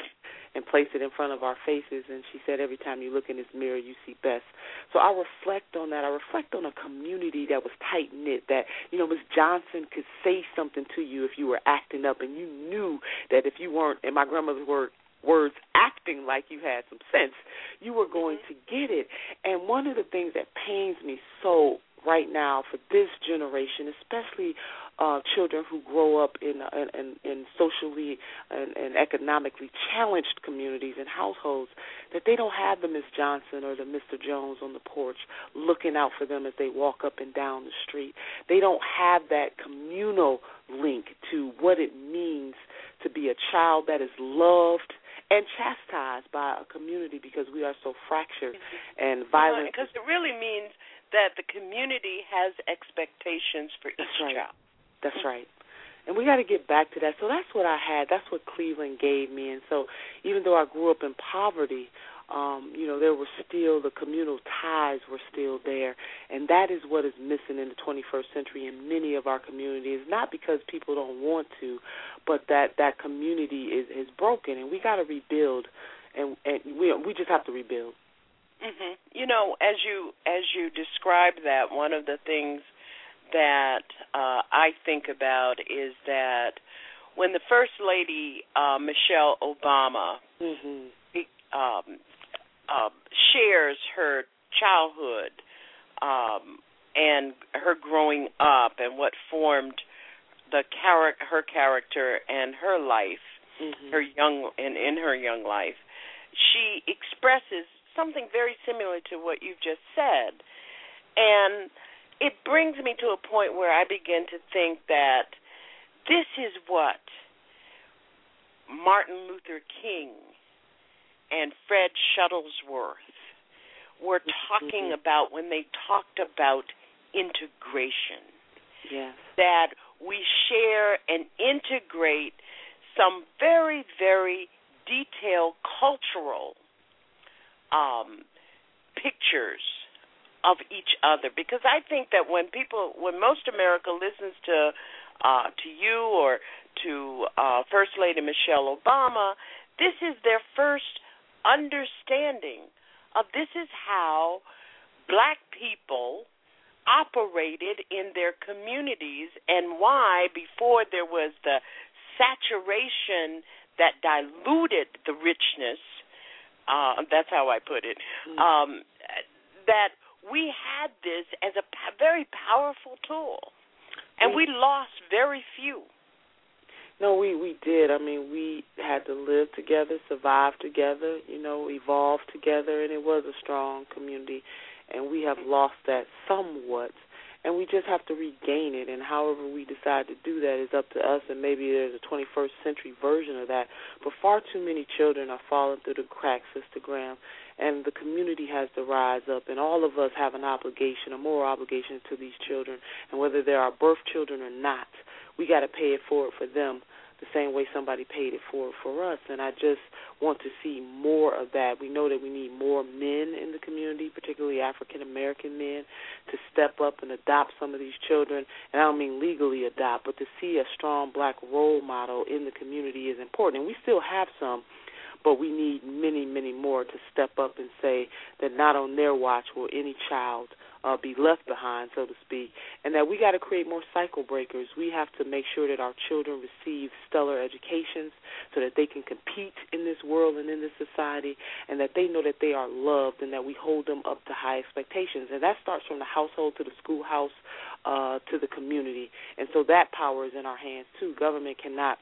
and place it in front of our faces. And she said, every time you look in this mirror, you see best. So I reflect on that. I reflect on a community that was tight knit. That you know, Miss Johnson could say something to you if you were acting up, and you knew that if you weren't, in my grandmother's word, words acting like you had some sense, you were going to get it. And one of the things that pains me so right now for this generation, especially uh, children who grow up in in, in socially and, and economically challenged communities and households, that they don't have the Miss Johnson or the Mr. Jones on the porch looking out for them as they walk up and down the street. They don't have that communal link to what it means to be a child that is loved and chastised by a community because we are so fractured mm-hmm. and violent. Because it really means that the community has expectations for That's each right. child. That's mm-hmm. right. And we got to get back to that. So that's what I had. That's what Cleveland gave me. And so even though I grew up in poverty, um, you know, there were still the communal ties were still there, and that is what is missing in the 21st century in many of our communities. Not because people don't want to, but that that community is is broken, and we got to rebuild, and and we we just have to rebuild. hmm You know, as you as you describe that, one of the things that uh, I think about is that when the first lady uh, Michelle Obama mm-hmm. um, uh, shares her childhood um, and her growing up and what formed the char- her character and her life, mm-hmm. her young and in her young life, she expresses something very similar to what you've just said, and it brings me to a point where I begin to think that this is what Martin Luther King and Fred Shuttlesworth were talking mm-hmm. about when they talked about integration. Yes. That we share and integrate some very, very detailed cultural um, pictures of each other. Because I think that when people, when most America listens to uh, to you or to uh, First Lady Michelle Obama, this is their first understanding of this is how black people operated in their communities and why before there was the saturation that diluted the richness uh that's how I put it mm-hmm. um that we had this as a p- very powerful tool. And we lost very few no, we we did. I mean, we had to live together, survive together, you know, evolve together, and it was a strong community. And we have lost that somewhat, and we just have to regain it. And however we decide to do that is up to us. And maybe there's a 21st century version of that. But far too many children are falling through the cracks, Sister Graham. And the community has to rise up, and all of us have an obligation, a moral obligation to these children. And whether they're our birth children or not, we got to pay it forward for them the same way somebody paid it for for us and I just want to see more of that. We know that we need more men in the community, particularly African American men, to step up and adopt some of these children. And I don't mean legally adopt, but to see a strong black role model in the community is important. And we still have some but we need many, many more to step up and say that not on their watch will any child uh, be left behind, so to speak, and that we got to create more cycle breakers. We have to make sure that our children receive stellar educations so that they can compete in this world and in this society, and that they know that they are loved and that we hold them up to high expectations. And that starts from the household to the schoolhouse uh, to the community. And so that power is in our hands too. Government cannot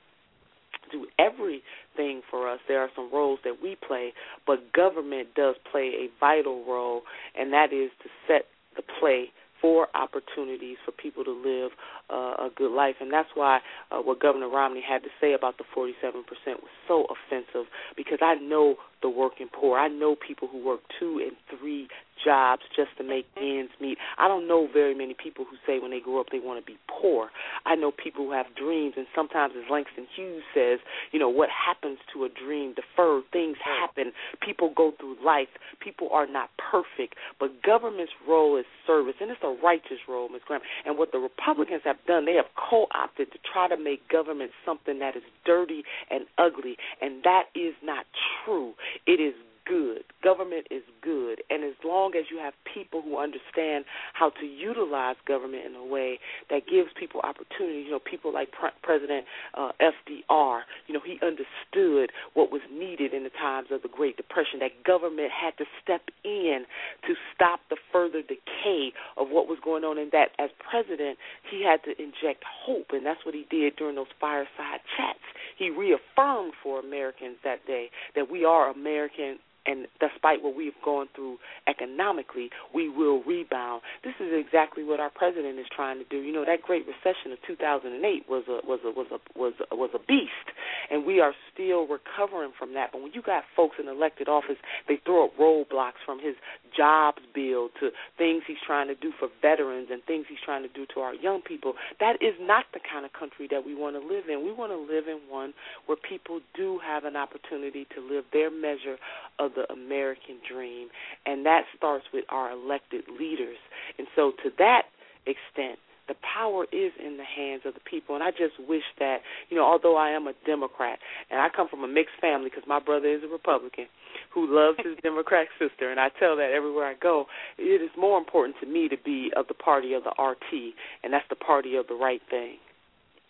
do everything for us. There are some roles that we play, but government does play a vital role, and that is to set the play for opportunities for people to live uh, a good life. And that's why uh, what Governor Romney had to say about the 47% was so offensive because I know the working poor. I know people who work two and three jobs just to make mm-hmm. ends meet. I don't know very many people who say when they grow up they want to be poor. I know people who have dreams, and sometimes, as Langston Hughes says, you know, what happens to a dream deferred. Things happen. People go through life. People are not perfect, but government's role is service, and it's a righteous role, Ms. Graham. And what the Republicans have done, they have co-opted to try to make government something that is dirty and ugly, and that is not true. It is good. Government is good. And as long as you have people who understand how to utilize government in a way that gives people opportunity, you know, people like Pre- President uh, FDR, you know, he understood what was needed in the times of the Great Depression, that government had to step in to stop the further decay of what was going on, and that as president, he had to inject hope, and that's what he did during those fireside chats. He reaffirmed for Americans that day that we are American and despite what we've gone through economically, we will rebound. This is exactly what our president is trying to do. You know, that Great Recession of 2008 was a was a was a was a, was a beast, and we are still recovering from that. But when you got folks in elected office, they throw up roadblocks from his jobs bill to things he's trying to do for veterans and things he's trying to do to our young people. That is not the kind of country that we want to live in. We want to live in one where people do have an opportunity to live their measure of the American dream, and that starts with our elected leaders. And so, to that extent, the power is in the hands of the people. And I just wish that, you know, although I am a Democrat and I come from a mixed family because my brother is a Republican who loves his Democrat sister, and I tell that everywhere I go, it is more important to me to be of the party of the RT, and that's the party of the right thing.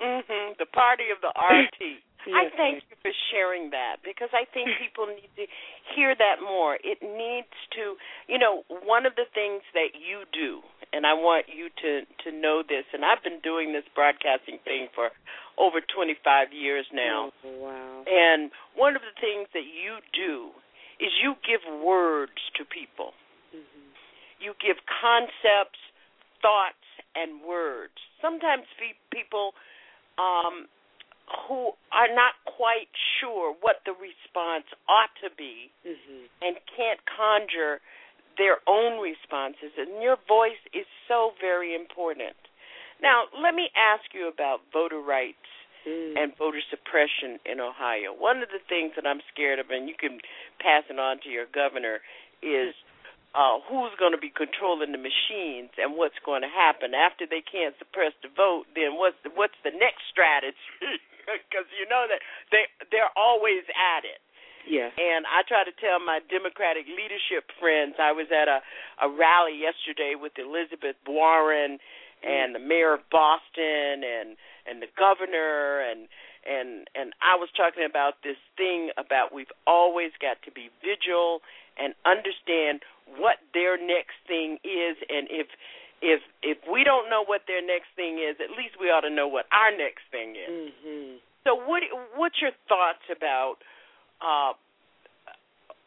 Mhm. The party of the RT. I thank you for sharing that because I think people need to hear that more. It needs to, you know, one of the things that you do, and I want you to to know this, and I've been doing this broadcasting thing for over 25 years now. Oh, wow. And one of the things that you do is you give words to people. Mm-hmm. You give concepts, thoughts, and words. Sometimes people um, who are not quite sure what the response ought to be mm-hmm. and can't conjure their own responses. And your voice is so very important. Now, let me ask you about voter rights mm. and voter suppression in Ohio. One of the things that I'm scared of, and you can pass it on to your governor, is uh, who's going to be controlling the machines and what's going to happen after they can't suppress the vote. Then what's the, what's the next strategy? Because you know that they they're always at it. Yeah. And I try to tell my Democratic leadership friends. I was at a a rally yesterday with Elizabeth Warren and the mayor of Boston and and the governor and and and I was talking about this thing about we've always got to be vigilant and understand what their next thing is and if if if we don't know what their next thing is at least we ought to know what our next thing is. Mm-hmm. so what what's your thoughts about uh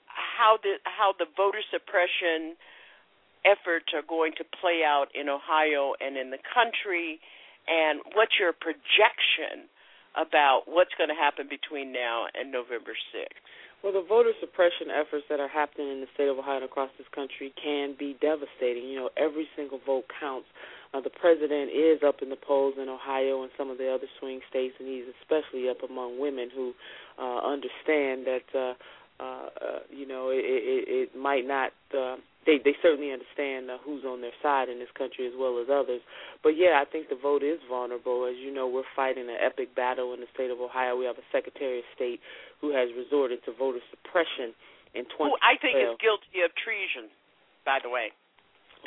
how the how the voter suppression efforts are going to play out in Ohio and in the country? And what's your projection about what's going to happen between now and November 6th well, the voter suppression efforts that are happening in the state of Ohio and across this country can be devastating. You know, every single vote counts. Uh, the president is up in the polls in Ohio and some of the other swing states, and he's especially up among women who uh, understand that, uh, uh, uh, you know, it, it, it might not. Uh, they they certainly understand uh, who's on their side in this country as well as others. But yeah, I think the vote is vulnerable. As you know, we're fighting an epic battle in the state of Ohio. We have a Secretary of State who has resorted to voter suppression in 2012. Who I think is guilty of treason, by the way.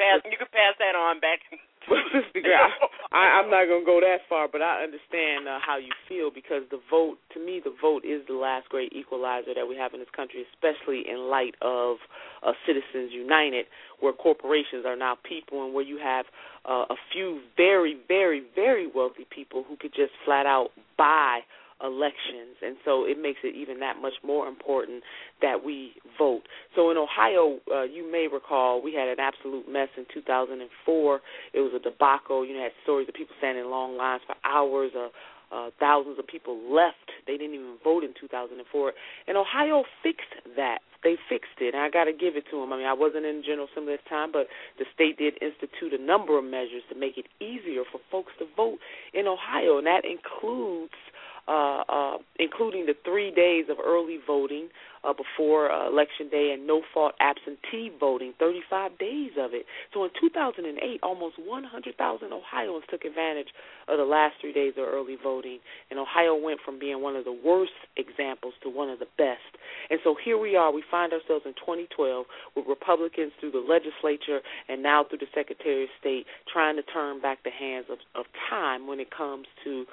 Pass, you can pass that on back. I, I'm not going to go that far, but I understand uh, how you feel because the vote, to me, the vote is the last great equalizer that we have in this country, especially in light of uh, Citizens United, where corporations are now people and where you have uh, a few very, very, very wealthy people who could just flat out buy elections, and so it makes it even that much more important that we vote. So in Ohio, uh, you may recall we had an absolute mess in 2004. It was a debacle. You know, had stories of people standing in long lines for hours. Uh, uh, thousands of people left. They didn't even vote in 2004. And Ohio fixed that. They fixed it, and I got to give it to them. I mean, I wasn't in General Assembly at the time, but the state did institute a number of measures to make it easier for folks to vote in Ohio, and that includes uh, uh, including the three days of early voting uh, before uh, Election Day and no fault absentee voting, 35 days of it. So in 2008, almost 100,000 Ohioans took advantage of the last three days of early voting, and Ohio went from being one of the worst examples to one of the best. And so here we are, we find ourselves in 2012 with Republicans through the legislature and now through the Secretary of State trying to turn back the hands of, of time when it comes to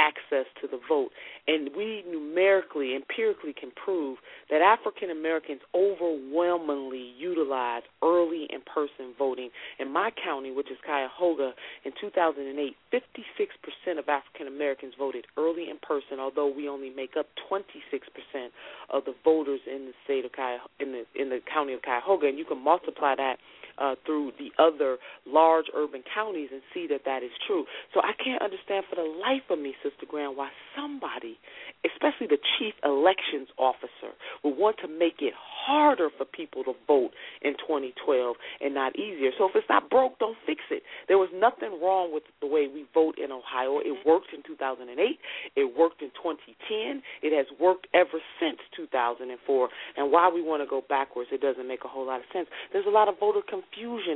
access to the vote. And we numerically, empirically can prove that African Americans overwhelmingly utilize early in person voting. In my county, which is Cuyahoga, in 2008, 56% of African Americans voted early in person, although we only make up 26% of the voters in the state of Cuyahoga, in the in the county of Cuyahoga, and you can multiply that uh, through the other large urban counties and see that that is true. So I can't understand for the life of me, Sister Graham, why somebody, especially the chief elections officer, would want to make it harder for people to vote in 2012 and not easier. So if it's not broke, don't fix it. There was nothing wrong with the way we vote in Ohio. It worked in 2008. It worked in 2010. It has worked ever since 2004. And why we want to go backwards, it doesn't make a whole lot of sense. There's a lot of voter confusion,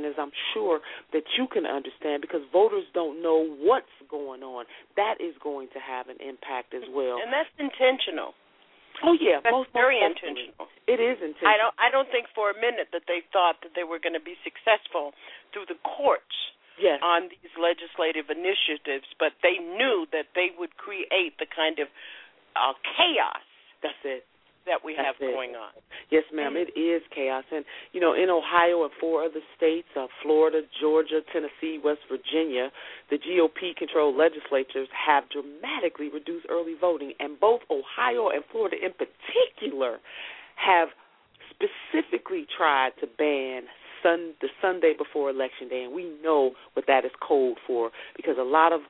as I'm sure that you can understand, because voters don't know what's going on. That is going to have an impact as well. And that's intentional. Oh yeah, that's most, very most intentional. It is intentional. I don't. I don't think for a minute that they thought that they were going to be successful through the courts yes. on these legislative initiatives, but they knew that they would create the kind of uh, chaos. That's it that we That's have it. going on. Yes, ma'am. It is chaos, and you know, in Ohio and four other states, uh, Florida, Georgia, Tennessee, West Virginia, the GOP-controlled legislatures have dramatically reduced early voting, and both Ohio and Florida, in particular, have specifically tried to ban sun the Sunday before election day, and we know what that is code for because a lot of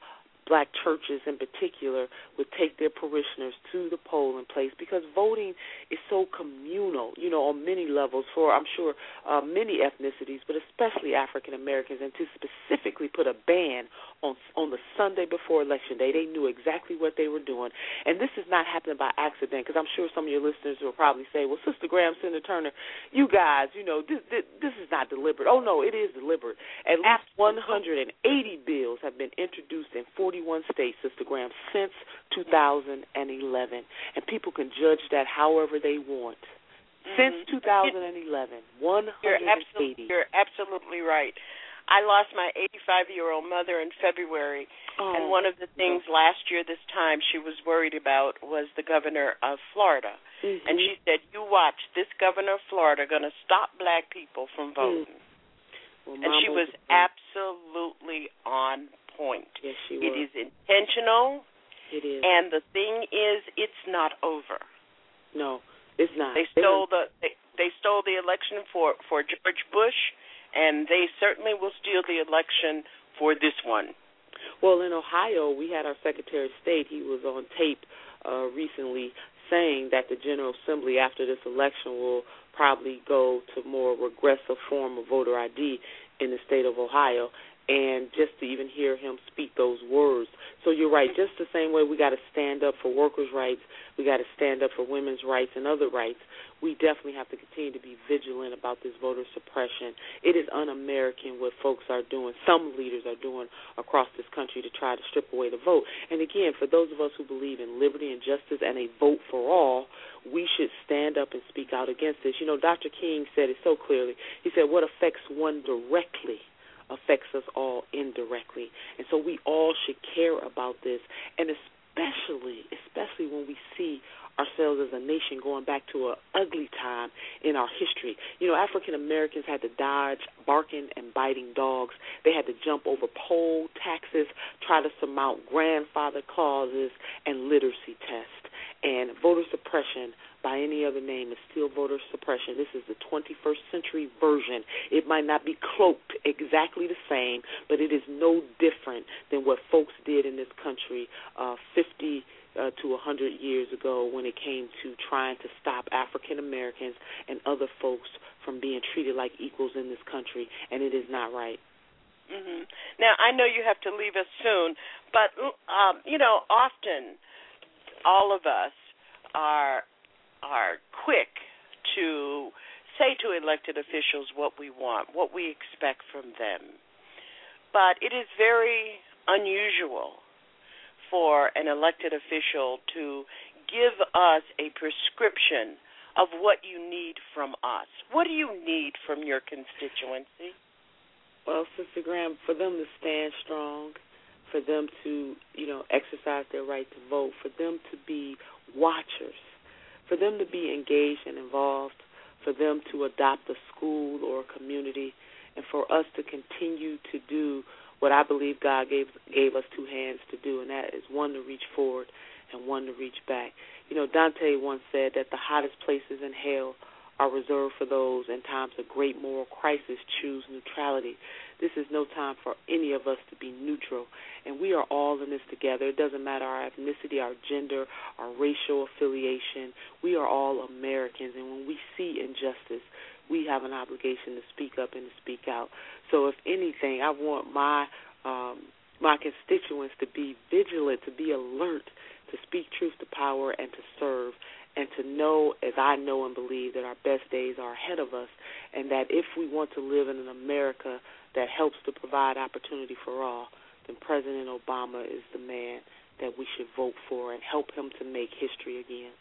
black churches in particular would take their parishioners to the polling place because voting is so communal, you know, on many levels for I'm sure uh, many ethnicities, but especially African Americans, and to specifically put a ban on on the Sunday before election day, they knew exactly what they were doing, and this is not happening by accident because I'm sure some of your listeners will probably say, "Well, Sister Graham, Senator Turner, you guys, you know, this this, this is not deliberate." Oh no, it is deliberate. At least 180 bills have been introduced in 41 states, Sister Graham, since 2011, and people can judge that however they want. Mm-hmm. Since 2011, 180. You're absolutely, you're absolutely right. I lost my 85 year old mother in February, oh. and one of the things last year this time she was worried about was the governor of Florida. Mm-hmm. And she said, "You watch, this governor of Florida going to stop black people from voting." Mm. Well, and she was absolutely on point. Yes, she It was. is intentional. It is. And the thing is, it's not over. no, it's not. They stole the they, they stole the election for for George Bush, and they certainly will steal the election for this one. Well, in Ohio, we had our Secretary of State. He was on tape uh, recently saying that the General Assembly, after this election, will probably go to more regressive form of voter ID in the state of Ohio. And just to even hear him speak those words. So you're right. Just the same way we got to stand up for workers' rights, we got to stand up for women's rights and other rights. We definitely have to continue to be vigilant about this voter suppression. It is un-American what folks are doing. Some leaders are doing across this country to try to strip away the vote. And again, for those of us who believe in liberty and justice and a vote for all, we should stand up and speak out against this. You know, Dr. King said it so clearly. He said, "What affects one directly." Affects us all indirectly. And so we all should care about this and especially especially when we see ourselves as a nation going back to an ugly time in our history. You know, African Americans had to dodge barking and biting dogs. They had to jump over poll taxes, try to surmount grandfather clauses and literacy tests. And voter suppression by any other name is still voter suppression. This is the 21st century version. It might not be cloaked exactly the same, but it is no different than what folks did in this country uh, 50 uh, to 100 years ago when it came to trying to stop African Americans and other folks from being treated like equals in this country, and it is not right. Mm-hmm. Now I know you have to leave us soon, but um, you know, often all of us are are quick to say to elected officials what we want, what we expect from them. But it is very unusual for an elected official to give us a prescription of what you need from us. What do you need from your constituency? Well, Sister Graham, for them to stand strong, for them to, you know, exercise their right to vote, for them to be watchers, for them to be engaged and involved, for them to adopt a school or a community, and for us to continue to do what I believe God gave gave us two hands to do, and that is one to reach forward and one to reach back. You know, Dante once said that the hottest places in hell are reserved for those in times of great moral crisis choose neutrality. This is no time for any of us to be neutral, and we are all in this together. It doesn't matter our ethnicity, our gender, our racial affiliation. We are all Americans, and when we see injustice, we have an obligation to speak up and to speak out. So, if anything, I want my um, my constituents to be vigilant, to be alert, to speak truth to power, and to serve and to know, as I know and believe, that our best days are ahead of us, and that if we want to live in an America that helps to provide opportunity for all, then President Obama is the man that we should vote for and help him to make history again.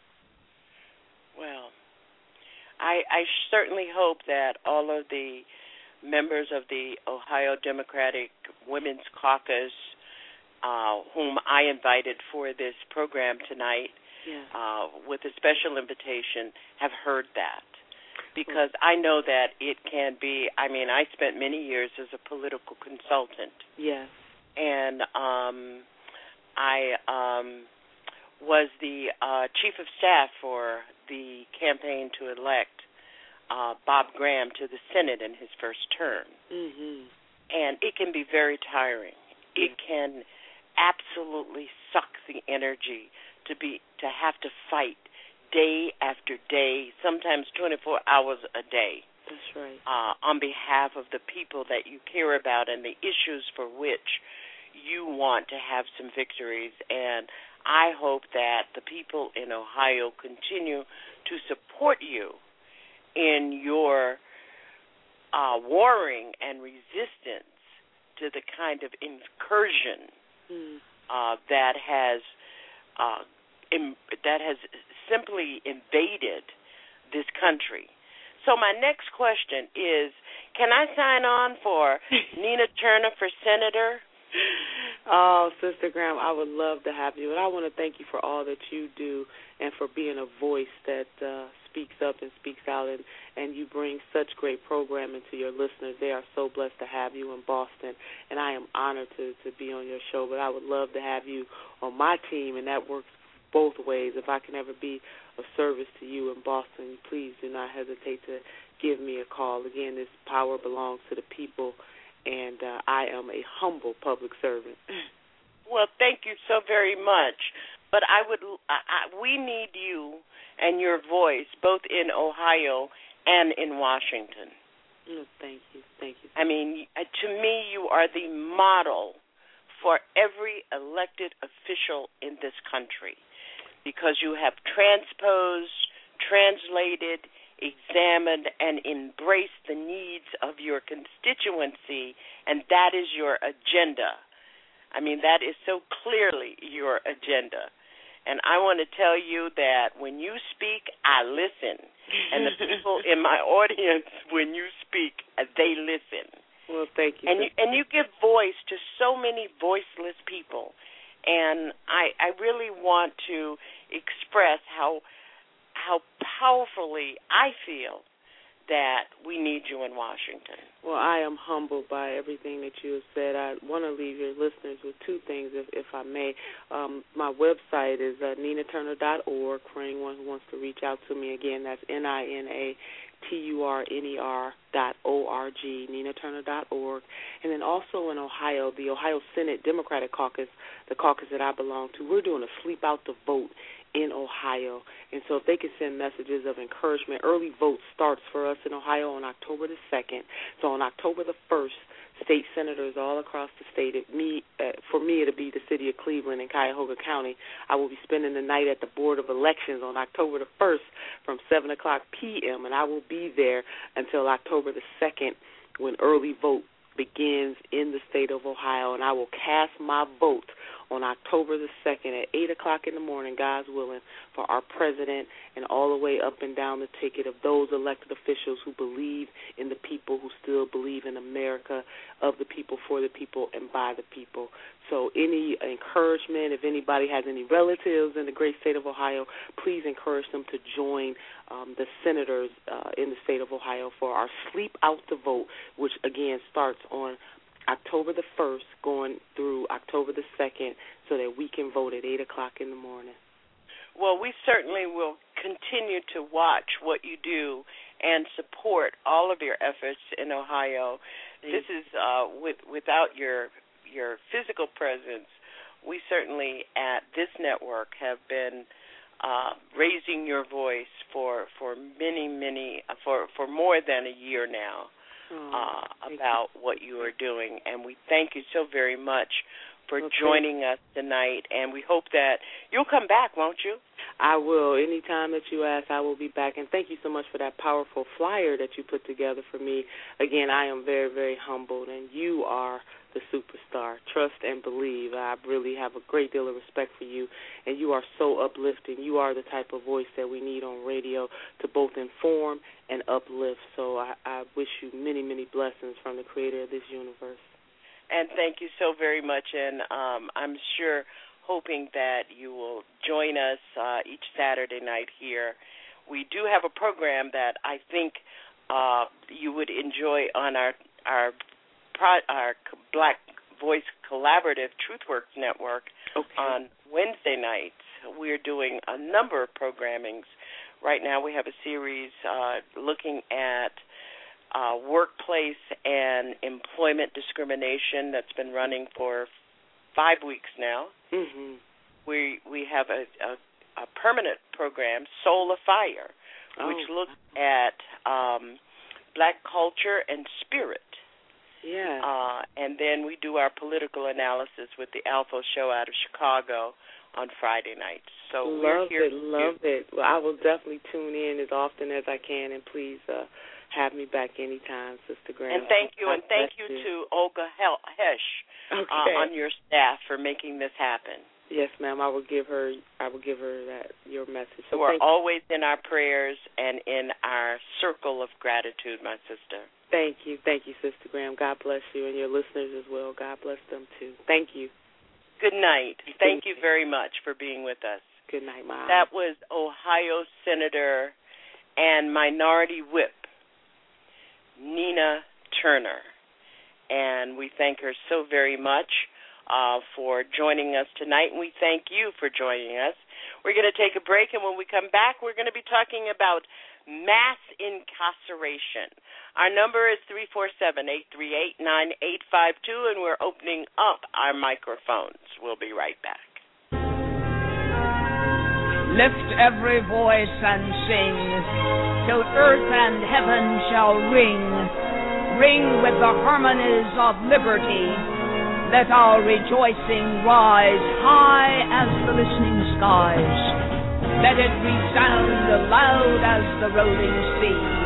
Well, I, I certainly hope that all of the members of the Ohio Democratic Women's Caucus, uh, whom I invited for this program tonight, yeah. uh, with a special invitation, have heard that. Because I know that it can be. I mean, I spent many years as a political consultant. Yes. And um, I um, was the uh, chief of staff for the campaign to elect uh, Bob Graham to the Senate in his first term. Mm-hmm. And it can be very tiring. It can absolutely sucks the energy to be to have to fight day after day, sometimes 24 hours a day. That's right. Uh, on behalf of the people that you care about and the issues for which you want to have some victories. And I hope that the people in Ohio continue to support you in your uh, warring and resistance to the kind of incursion mm. uh, that has uh, Im- that has simply invaded this country. So my next question is, can I sign on for Nina Turner for senator? Oh, Sister Graham, I would love to have you, and I want to thank you for all that you do and for being a voice that uh, speaks up and speaks out, and and you bring such great programming to your listeners. They are so blessed to have you in Boston, and I am honored to to be on your show. But I would love to have you on my team, and that works both ways. If I can ever be of service to you in Boston, please do not hesitate to give me a call. Again, this power belongs to the people, and uh, I am a humble public servant. Well, thank you so very much. But I would, I, I, we need you and your voice both in Ohio and in Washington. Oh, thank you, thank you. I mean, uh, to me, you are the model for every elected official in this country because you have transposed, translated, examined, and embraced the needs of your constituency, and that is your agenda. I mean, that is so clearly your agenda. And I want to tell you that when you speak, I listen. And the people in my audience, when you speak, they listen. Well, thank you. And you and you give voice to so many voiceless people and I I really want to express how how powerfully I feel that we need you in Washington. Well, I am humbled by everything that you have said. I want to leave your listeners with two things, if, if I may. Um, my website is uh, ninaturner.org for anyone who wants to reach out to me. Again, that's N I N A T U R N E R dot O R G, ninaturner dot org. And then also in Ohio, the Ohio Senate Democratic Caucus, the caucus that I belong to, we're doing a sleep out the vote in Ohio. And so if they can send messages of encouragement, early vote starts for us in Ohio on October the 2nd. So on October the 1st, state senators all across the state. It me uh, for me it'll be the city of Cleveland and Cuyahoga County. I will be spending the night at the Board of Elections on October the first from seven o'clock p.m. and I will be there until October the second when early vote begins in the state of Ohio, and I will cast my vote on October the 2nd at 8 o'clock in the morning, God's willing, for our president and all the way up and down the ticket of those elected officials who believe in the people, who still believe in America, of the people, for the people, and by the people. So, any encouragement, if anybody has any relatives in the great state of Ohio, please encourage them to join um, the senators uh, in the state of Ohio for our Sleep Out the Vote, which again starts on October the 1st going through October the 2nd so that we can vote at 8 o'clock in the morning. Well, we certainly will continue to watch what you do and support all of your efforts in Ohio. This is uh, with, without your your physical presence. We certainly at this network have been uh, raising your voice for for many many for for more than a year now uh, about what you are doing, and we thank you so very much for okay. joining us tonight. And we hope that you'll come back, won't you? I will. Anytime that you ask, I will be back. And thank you so much for that powerful flyer that you put together for me. Again, I am very, very humbled, and you are the superstar. Trust and believe. I really have a great deal of respect for you, and you are so uplifting. You are the type of voice that we need on radio to both inform and uplift. So I, I wish you many, many blessings from the creator of this universe. And thank you so very much. And um, I'm sure, hoping that you will join us uh, each Saturday night here. We do have a program that I think uh, you would enjoy on our our pro- our Black Voice Collaborative TruthWorks Network okay. on Wednesday nights. We're doing a number of programmings. Right now, we have a series uh, looking at uh, workplace and employment discrimination that's been running for five weeks now. Mhm. We we have a, a a permanent program, Soul of Fire, which Oh. looks at um, black culture and spirit. Yeah. Uh, and then we do our political analysis with the Alpha Show out of Chicago on Friday nights. So we're love here it, you. love it. Well, I will definitely tune in as often as I can, and please uh, have me back anytime, Sister Graham. And thank you, and thank you to Olga Hesh Okay. uh, on your staff for making this happen. Yes, ma'am. I will give her. I will give her that your message. So who are always in our prayers and in our circle of gratitude, my sister. Thank you, thank you, Sister Graham. God bless you and your listeners as well. God bless them too. Thank you. Good night. Thank you. very much for being with us. Good night, Mom. That was Ohio Senator and Minority Whip Nina Turner. And we thank her so very much uh, for joining us tonight, and we thank you for joining us. We're going to take a break, and when we come back, we're going to be talking about mass incarceration. Our number is three four seven eight three eight nine eight five two, and we're opening up our microphones. We'll be right back. Lift every voice and sing, till earth and heaven shall ring, ring with the harmonies of liberty. Let our rejoicing rise high as the listening skies. Let it resound loud as the rolling sea.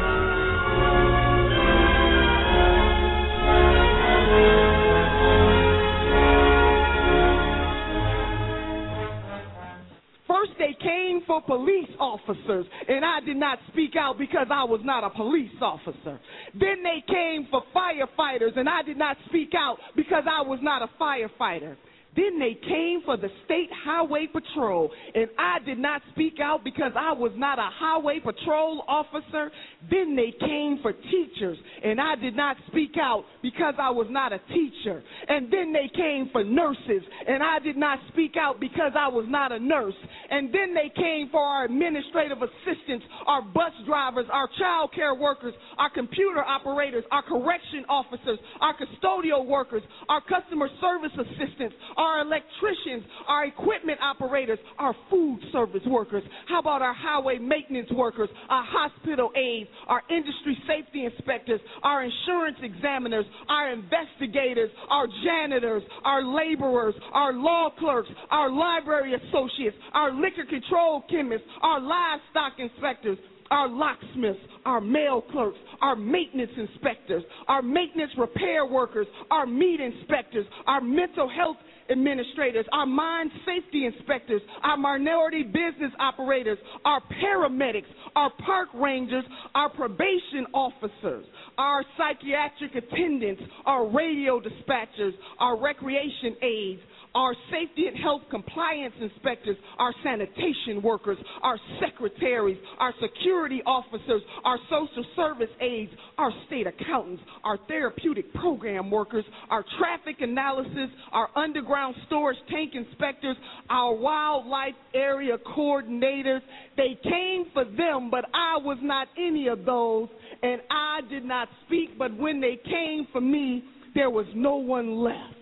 First, they came for police officers, and I did not speak out because I was not a police officer. Then they came for firefighters, and I did not speak out because I was not a firefighter. Then they came for the State Highway Patrol, and I did not speak out because I was not a highway patrol officer. Then they came for teachers, and I did not speak out because I was not a teacher. And then they came for nurses, and I did not speak out because I was not a nurse. And then they came for our administrative assistants, our bus drivers, our child care workers, our computer operators, our correction officers, our custodial workers, our customer service assistants, our electricians, our equipment operators, our food service workers. How about our highway maintenance workers, our hospital aides, our industry safety inspectors, our insurance examiners, our investigators, our janitors, our laborers, our law clerks, our library associates, our liquor control chemists, our livestock inspectors, our locksmiths, our mail clerks, our maintenance inspectors, our maintenance repair workers, our meat inspectors, our mental health administrators, our mine safety inspectors, our minority business operators, our paramedics, our park rangers, our probation officers, our psychiatric attendants, our radio dispatchers, our recreation aides, our safety and health compliance inspectors, our sanitation workers, our secretaries, our security officers, our social service aides, our state accountants, our therapeutic program workers, our traffic analysis, our underground storage tank inspectors, our wildlife area coordinators. They came for them, but I was not any of those, and I did not speak. But when they came for me, there was no one left.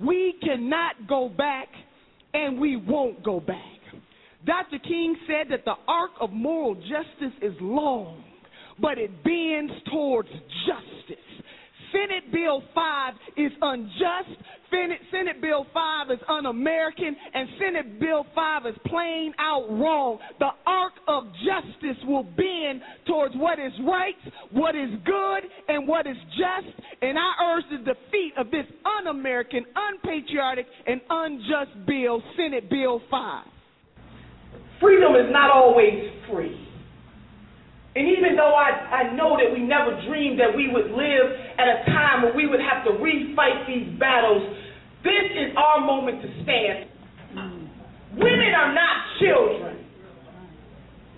We cannot go back, and we won't go back. Dr. King said that the arc of moral justice is long, but it bends towards justice. Senate Bill 5 is unjust. Senate, Bill 5 is un American. And Senate Bill 5 is plain out wrong. The arc of justice will bend towards what is right, what is good, and what is just. And I urge the defeat of this un American, unpatriotic, and unjust bill, Senate Bill 5. Freedom is not always free. And even though I, I know that we never dreamed that we would live at a time where we would have to refight these battles, this is our moment to stand. Women are not children.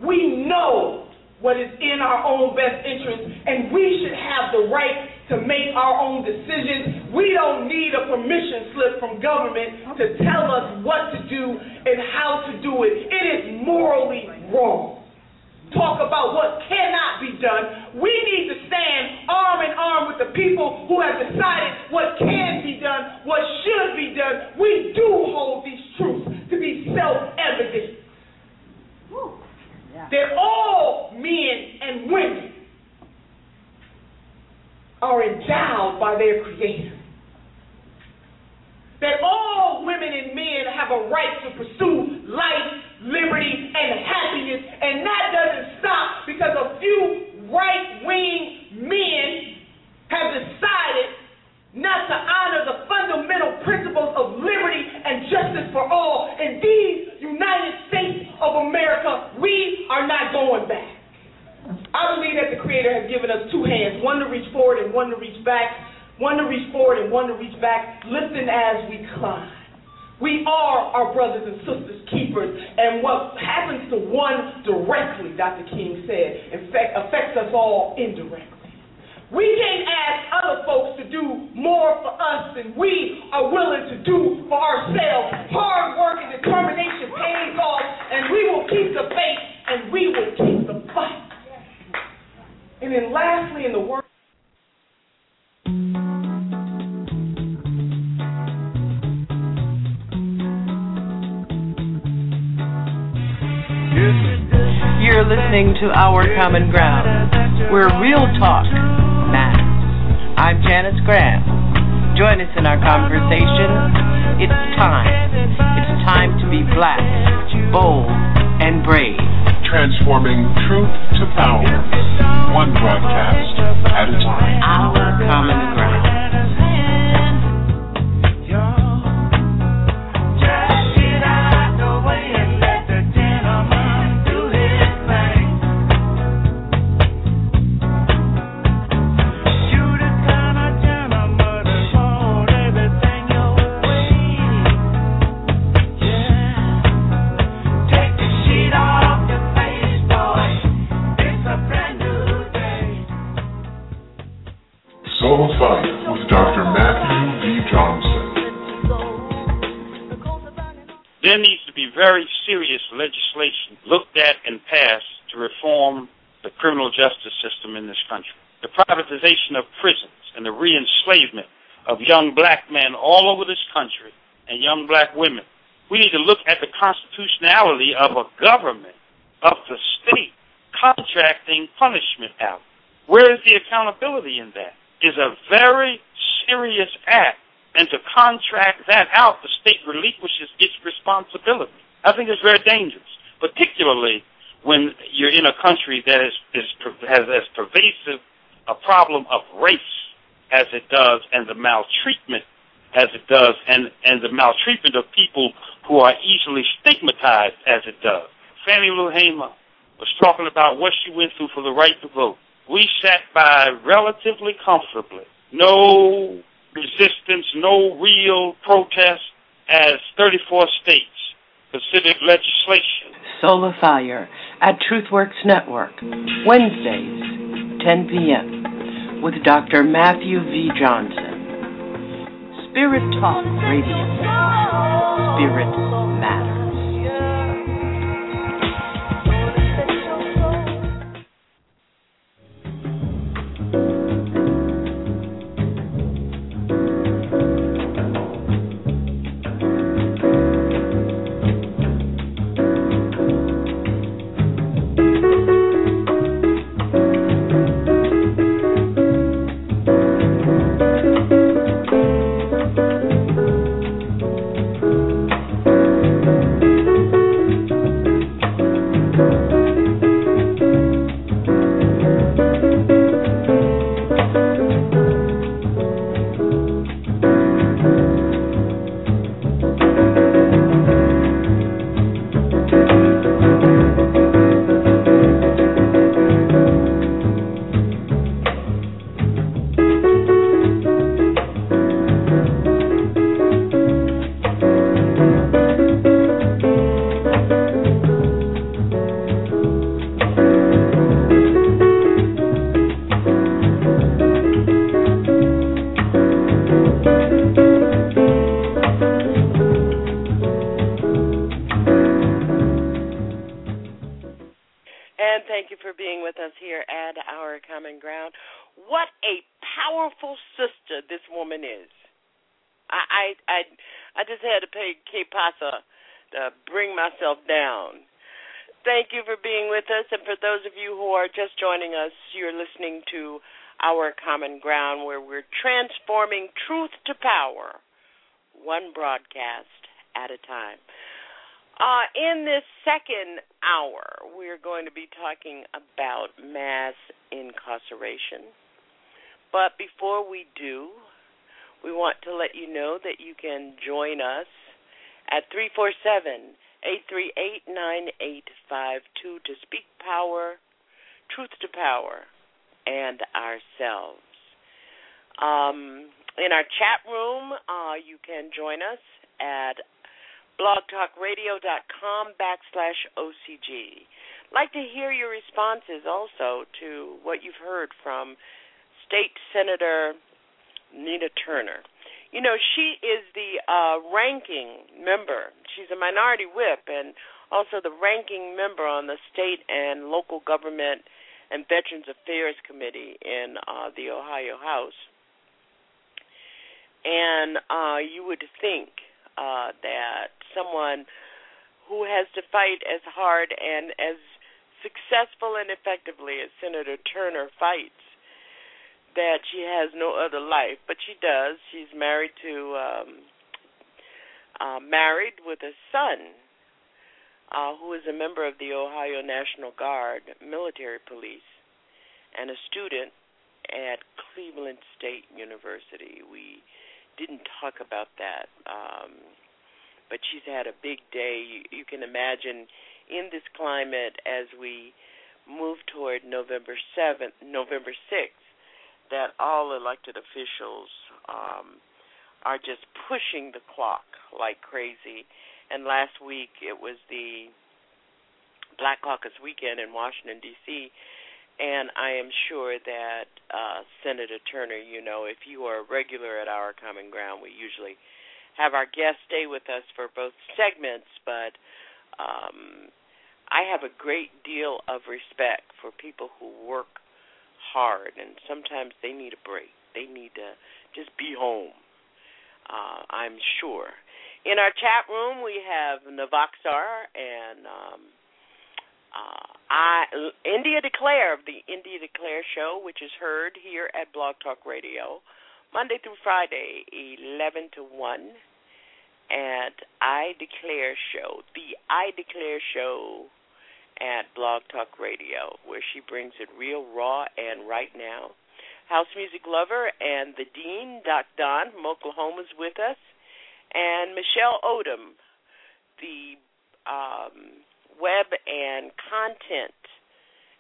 We know what is in our own best interest, and we should have the right to make our own decisions. We don't need a permission slip from government to tell us what to do and how to do it. It is morally wrong talk about what cannot be done. We need to stand arm in arm with the people who have decided what can be done, what should be done, we do hold these truths to be self-evident. That all men and women are endowed by their Creator. That all women and men have a right to pursue life, liberty, and happiness, and that doesn't stop because a few right wing men have decided not to honor the fundamental principles of liberty and justice for all. In these United States of America, we are not going back. I believe that the Creator has given us two hands, one to reach forward and one to reach back, one to reach forward and one to reach back, lifting as we climb. We are our brothers and sisters keepers, and what happens to one directly, Dr. King said, affects us all indirectly. We can't ask other folks to do more for us than we are willing to do for ourselves. Hard work and determination pays off, and we will keep the faith and we will keep the fight. And then lastly, in the word You're listening to Our Common Ground, where real talk matters. I'm Janice Graham. Join us in our conversation. It's time. It's time to be black, bold, and brave. Transforming truth to power, one broadcast at a time. Our Common Ground. Of young black men all over this country and young black women. We need to look at the constitutionality of a government, of the state, contracting punishment out. Where is the accountability in that? Is a very serious act and to contract that out, the state relinquishes its responsibility. I think it's very dangerous, particularly when you're in a country that is, is has as pervasive a problem of race as it does, and the maltreatment as it does, and and the maltreatment of people who are easily stigmatized as it does. Fannie Lou Hamer was talking about what she went through for the right to vote. We sat by relatively comfortably. No resistance, no real protest as 34 states considered legislation. Solar Fire at TruthWorks Network, Wednesdays, 10 p.m., with Dr. Matthew V. Johnson. Spirit Talk Radio. Spirit Common Ground. What a powerful sister this woman is. I I I just had to pay K Pasa to bring myself down. Thank you for being with us, and for those of you who are just joining us, you're listening to Our Common Ground, where we're transforming truth to power, one broadcast at a time. Uh, in this second hour, we're going to be talking about mass incarceration. But before we do, we want to let you know that you can join us at 347 838 9852 to speak power, truth to power, and ourselves. Um, in our chat room, uh, you can join us at blogtalkradio.com backslash OCG. Like to hear your responses also to what you've heard from State Senator Nina Turner. You know, she is the uh, ranking member. She's a minority whip and also the ranking member on the state and local government and Veterans Affairs Committee in uh, the Ohio House. And uh, you would think uh, that someone who has to fight as hard and as successful and effectively as Senator Turner fights that she has no other life, but she does. She's married to um uh married with a son uh who is a member of the Ohio National Guard military police and a student at Cleveland State University. We didn't talk about that. Um but she's had a big day. You, you can imagine in this climate as we move toward November 7th, November 6th that all elected officials um, are just pushing the clock like crazy. And last week it was the Black Caucus weekend in Washington D.C. And I am sure that uh, Senator Turner, you know, if you are a regular at our Common Ground, we usually have our guests stay with us for both segments, but um, I have a great deal of respect for people who work hard, and sometimes they need a break. They need to just be home. Uh, I'm sure. In our chat room, we have Navaksar and um, uh, I, India Declare of the India Declare Show, which is heard here at Blog Talk Radio Monday through Friday, 11 to 1. And I Declare Show, the I Declare Show at Blog Talk Radio, where she brings it real raw and right now. House music lover and the Dean, Doc Don from Oklahoma, is with us, and Michelle Odom, the um, web and content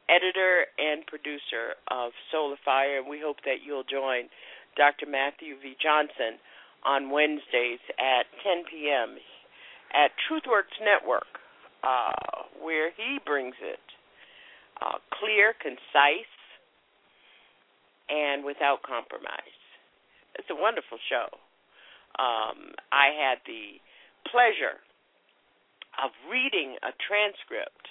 editor and producer of Solar Fire, and we hope that you'll join Dr. Matthew V. Johnson on Wednesdays at 10 p.m. at TruthWorks Network uh, where he brings it uh, clear, concise, and without compromise. It's a wonderful show. Um, I had the pleasure of reading a transcript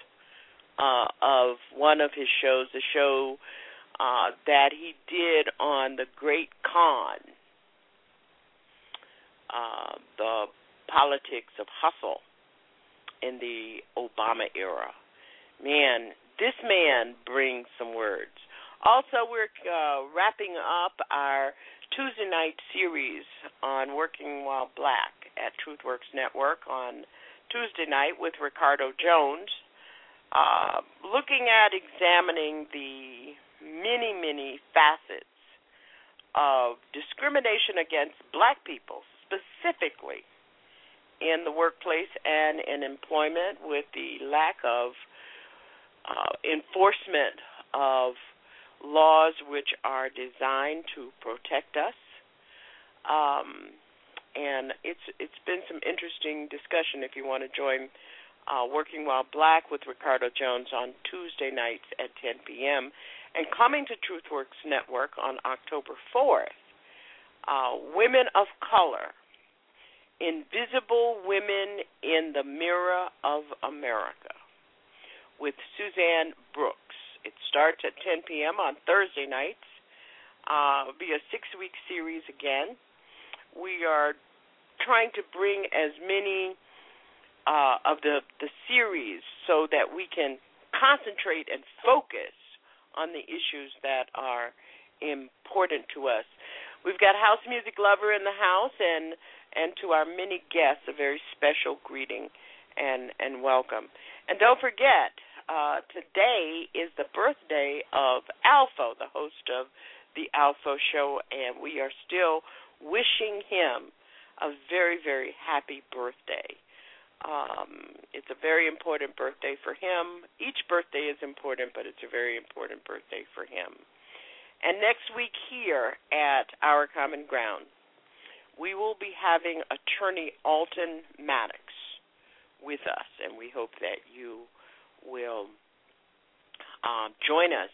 uh, of one of his shows, the show uh, that he did on the Great Con, uh, the politics of hustle in the Obama era. Man, this man brings some words. Also, we're uh, wrapping up our Tuesday night series on Working While Black at TruthWorks Network on Tuesday night with Ricardo Jones, uh, looking at examining the many, many facets of discrimination against black people, specifically in the workplace and in employment with the lack of uh, enforcement of laws which are designed to protect us. Um, and it's it's been some interesting discussion if you want to join uh, Working While Black with Ricardo Jones on Tuesday nights at 10 p.m. and coming to TruthWorks Network on October 4th. Uh, women of Color Invisible Women in the Mirror of America with Suzanne Brooks. It starts at 10 p.m. on Thursday nights. Uh, it'll be a six week series again. we are trying to bring as many uh, of the the series so that we can concentrate and focus on the issues that are important to us. We've got house music lover in the house, and and to our many guests, a very special greeting and and welcome. And don't forget, uh, today is the birthday of Alpha, the host of the Alpha Show, and we are still wishing him a very very happy birthday. Um, it's a very important birthday for him. Each birthday is important, but it's a very important birthday for him. And next week here at Our Common Ground, we will be having attorney Alton Maddox with us, and we hope that you will uh, join us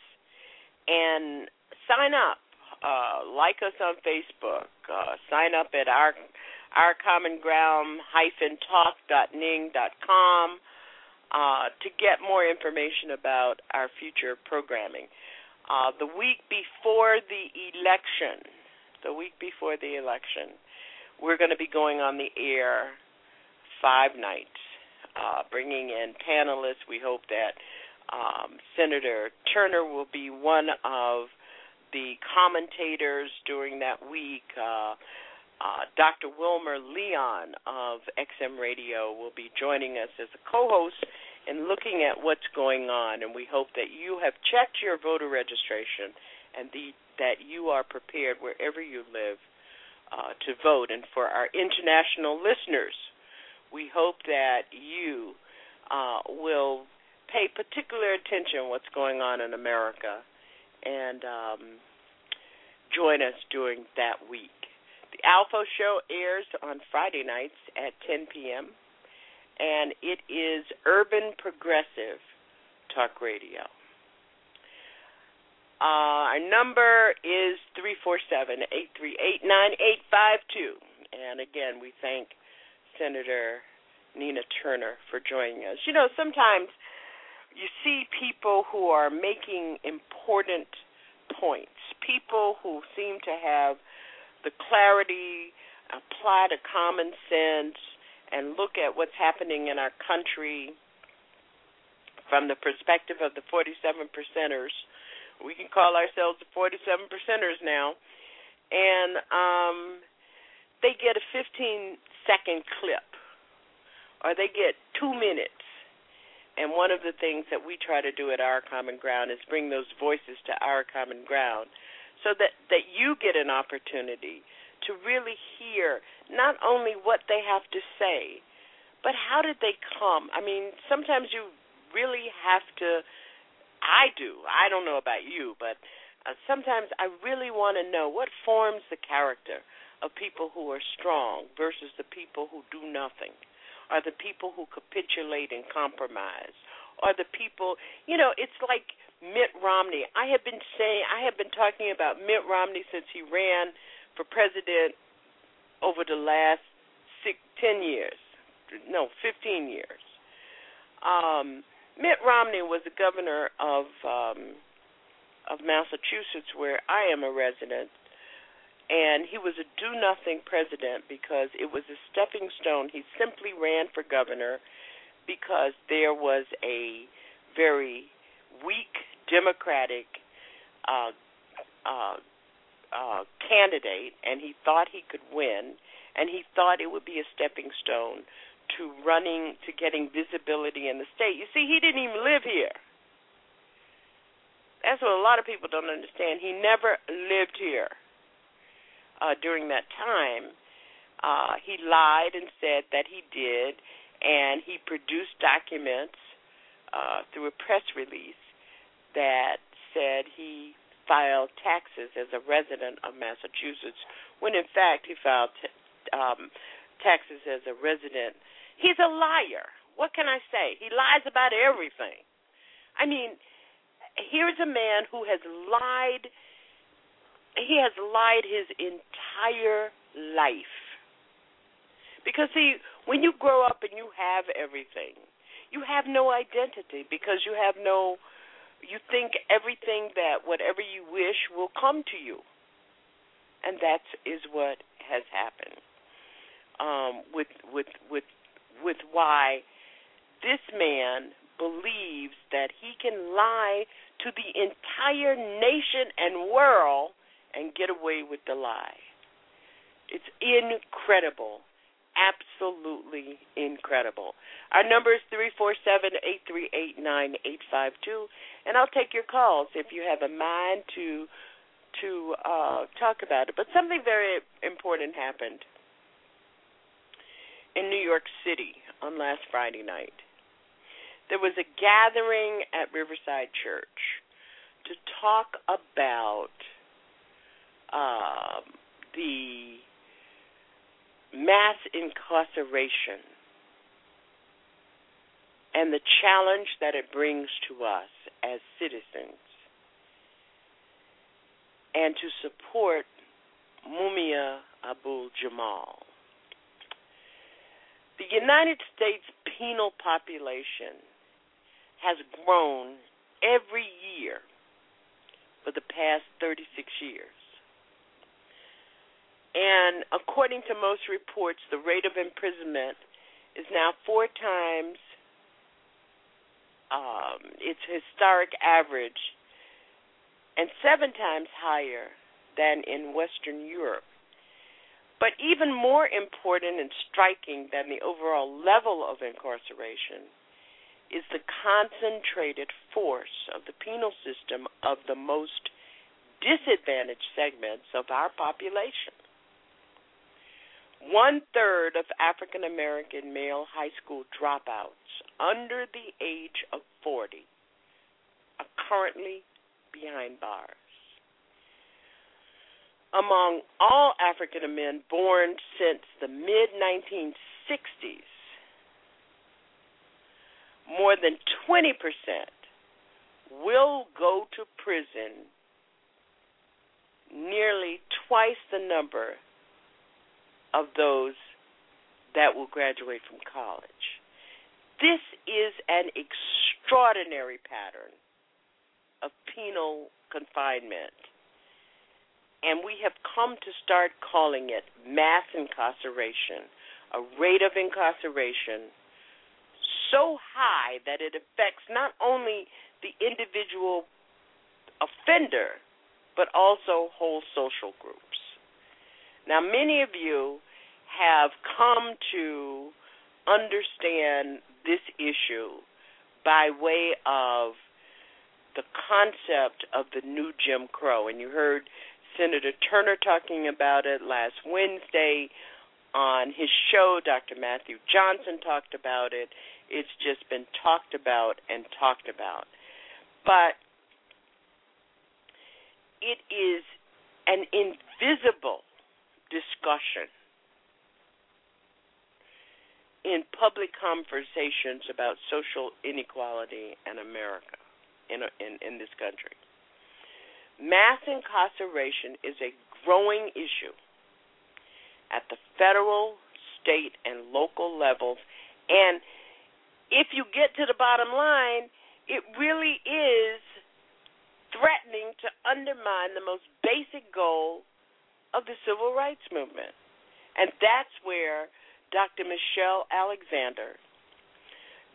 and sign up. Uh, like us on Facebook. Uh, sign up at our our common ground hyphen talk dot ning dot com uh, to get more information about our future programming. Uh, the week before the election, the week before the election, we're going to be going on the air five nights, uh, bringing in panelists. We hope that um, Senator Turner will be one of the commentators during that week. Uh, uh, Dr. Wilmer Leon of XM Radio will be joining us as a co host and looking at what's going on. And we hope that you have checked your voter registration and the, that you are prepared wherever you live uh, to vote. And for our international listeners, we hope that you uh, will pay particular attention what's going on in America and um, join us during that week. The Alpha Show airs on Friday nights at 10 p.m and it is Urban Progressive Talk Radio. Uh, our number is three four seven eight three eight nine eight five two, and again, we thank Senator Nina Turner for joining us. You know, sometimes you see people who are making important points, people who seem to have the clarity, apply to common sense, and look at what's happening in our country from the perspective of the 47 percenters. We can call ourselves the 47 percenters now. And um, they get a 15 second clip or they get two minutes. And one of the things that we try to do at Our Common Ground is bring those voices to Our Common Ground so that, that you get an opportunity to really hear not only what they have to say, but how did they come? I mean, sometimes you really have to. I do. I don't know about you, but uh, sometimes I really want to know what forms the character of people who are strong versus the people who do nothing, or the people who capitulate and compromise, or the people. You know, it's like Mitt Romney. I have been saying, I have been talking about Mitt Romney since he ran for president over the last ten years, no, fifteen years. Um, Mitt Romney was the governor of um, of Massachusetts, where I am a resident, and he was a do nothing president because it was a stepping stone. He simply ran for governor because there was a very weak Democratic uh, uh, uh, candidate, and he thought he could win, and he thought it would be a stepping stone to running to getting visibility in the state. You see, he didn't even live here. That's what a lot of people don't understand. He never lived here uh, during that time. Uh, he lied and said that he did, and he produced documents uh, through a press release that said he filed taxes as a resident of Massachusetts, when in fact he filed t- um, taxes as a resident. He's a liar. What can I say? He lies about everything. I mean, here's a man who has lied. He has lied his entire life. Because, see, when you grow up and you have everything, you have no identity because you have no you think everything that whatever you wish will come to you. And that is what has happened um, with with with with why this man believes that he can lie to the entire nation and world and get away with the lie. It's incredible. Absolutely incredible. Our number is three four seven eight three eight nine eight five two, and I'll take your calls if you have a mind to to uh, talk about it. But something very important happened in New York City on last Friday night. There was a gathering at Riverside Church to talk about um, the mass incarceration and the challenge that it brings to us as citizens, and to support Mumia Abu Jamal. The United States penal population has grown every year for the past 36 years. And according to most reports, the rate of imprisonment is now four times um, its historic average and seven times higher than in Western Europe. But even more important and striking than the overall level of incarceration is the concentrated force of the penal system of the most disadvantaged segments of our population. One third of African American male high school dropouts under the age of 40 are currently behind bars among all African men born since the mid 1960s, more than 20% will go to prison, nearly twice the number of those that will graduate from college. This is an extraordinary pattern of penal confinement and we have come to start calling it mass incarceration, a rate of incarceration so high that it affects not only the individual offender, but also whole social groups. Now, many of you have come to understand this issue by way of the concept of the new Jim Crow. And you heard Senator Turner talking about it last Wednesday on his show. Dr. Matthew Johnson talked about it. It's just been talked about and talked about. But it is an invisible discussion in public conversations about social inequality in America, in, in, in this country. Mass incarceration is a growing issue at the federal, state, and local levels. And if you get to the bottom line, it really is threatening to undermine the most basic goal of the civil rights movement. And that's where Dr. Michelle Alexander,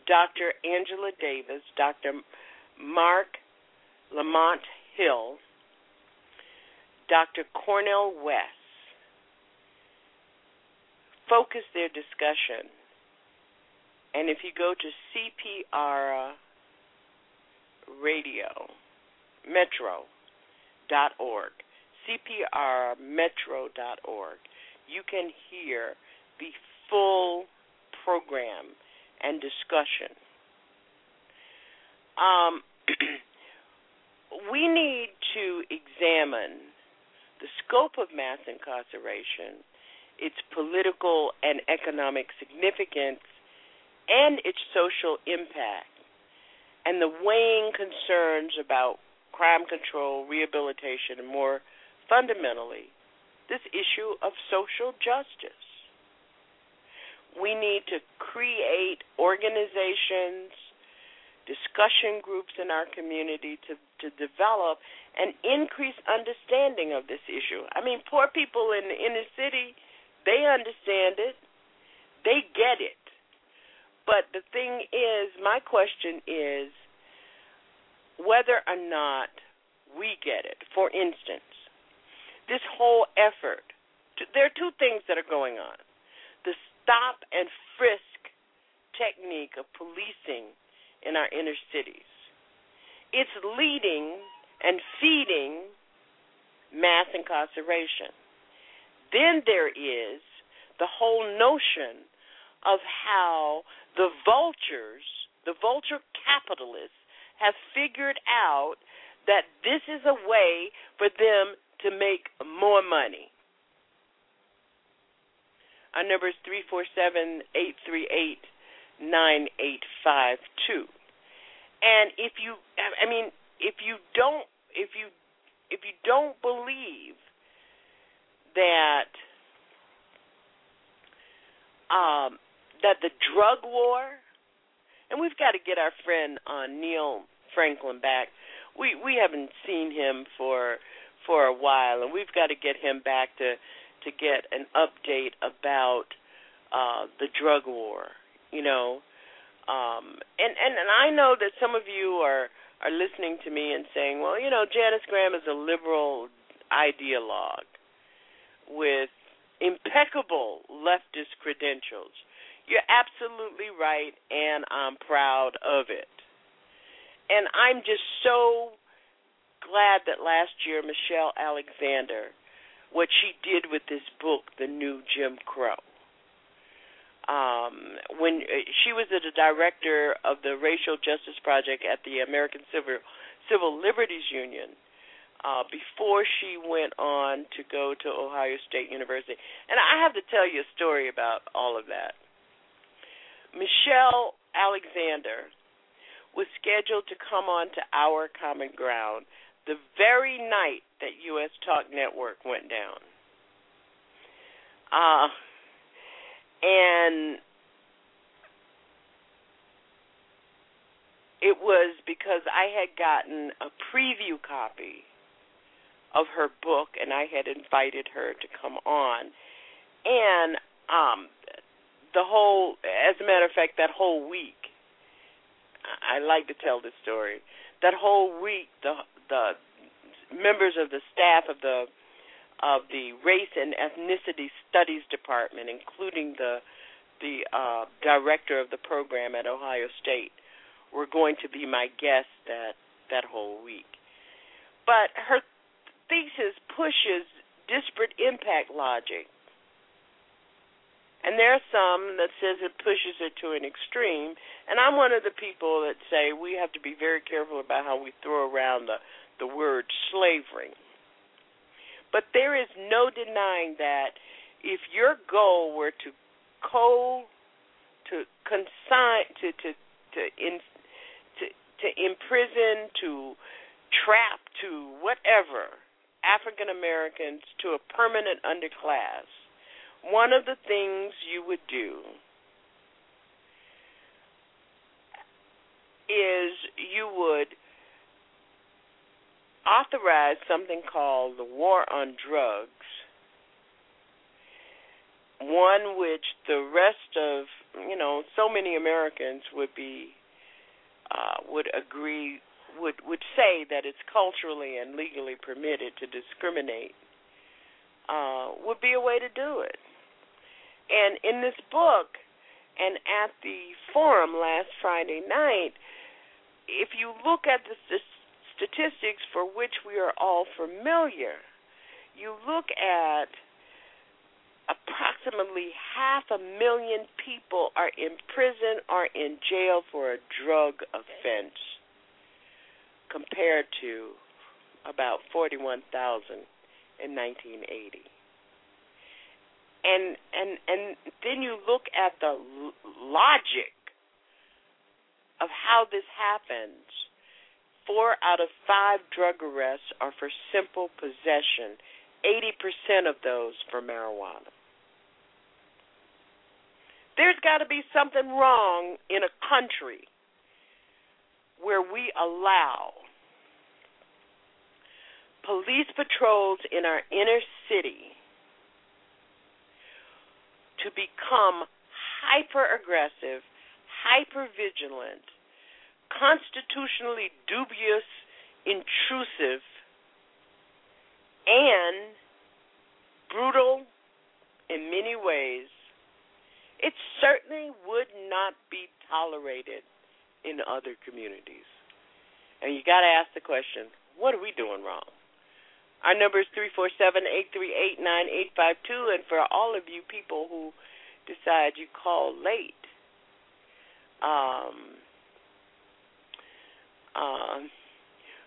Dr. Angela Davis, Dr. Marc Lamont Hill, Dr. Cornel West focus their discussion. And if you go to CPR radio, metro.org, cprmetro.org, you can hear the full program and discussion. Um, we need to examine the scope of mass incarceration, its political and economic significance, and its social impact, and the weighing concerns about crime control, rehabilitation, and more fundamentally, this issue of social justice. We need to create organizations, discussion groups in our community to to develop an increased understanding of this issue. I mean, poor people in the inner city, they understand it. They get it. But the thing is, my question is whether or not we get it. For instance, this whole effort, there are two things that are going on. The stop and frisk technique of policing in our inner cities. It's leading and feeding mass incarceration. Then there is the whole notion of how the vultures, the vulture capitalists, have figured out that this is a way for them to make more money. Our number is 347 838 9852. And if you I mean if you don't if you if you don't believe that um that the drug war and we've got to get our friend uh, Neill Franklin back. We we haven't seen him for for a while and we've got to get him back to to get an update about uh the drug war you know. Um, and, and and I know that some of you are are listening to me and saying, well, you know, Janice Graham is a liberal ideologue with impeccable leftist credentials. You're absolutely right, and I'm proud of it. And I'm just so glad that last year Michelle Alexander, what she did with this book, The New Jim Crow, um, when uh, she was the director of the Racial Justice Project at the American Civil Civil Liberties Union uh, before she went on to go to Ohio State University. And I have to tell you a story about all of that. Michelle Alexander was scheduled to come on to Our Common Ground the very night that U.S. Talk Network went down. Uh, and it was because I had gotten a preview copy of her book and I had invited her to come on. And um the whole as a matter of fact that whole week I like to tell this story. That whole week the the members of the staff of the of the Race and Ethnicity Studies Department, including the the uh, director of the program at Ohio State, were going to be my guests that that whole week. But her thesis pushes disparate impact logic. And there are some that says it pushes it to an extreme, and I'm one of the people that say we have to be very careful about how we throw around the the word slavery but there is no denying that if your goal were to co to consign to to to in to to imprison to trap to whatever African Americans to a permanent underclass, one of the things you would do is you would authorized something called the War on Drugs, one which the rest of you know so many Americans would be uh, would agree would would say that it's culturally and legally permitted to discriminate uh, would be a way to do it. And in this book, and at the forum last Friday night, if you look at the statistics for which we are all familiar, you look at approximately half a million people are in prison or in jail for a drug offense compared to about 41,000 in 1980. And and and then you look at the logic of how this happens four out of five drug arrests are for simple possession, 80% of those for marijuana. There's got to be something wrong in a country where we allow police patrols in our inner city to become hyper aggressive, hyper vigilant, constitutionally dubious, intrusive, and brutal in many ways, it certainly would not be tolerated in other communities. And you got to ask the question what are we doing wrong? Our number is 347 838 9852. And for all of you people who decide you call late, um, um,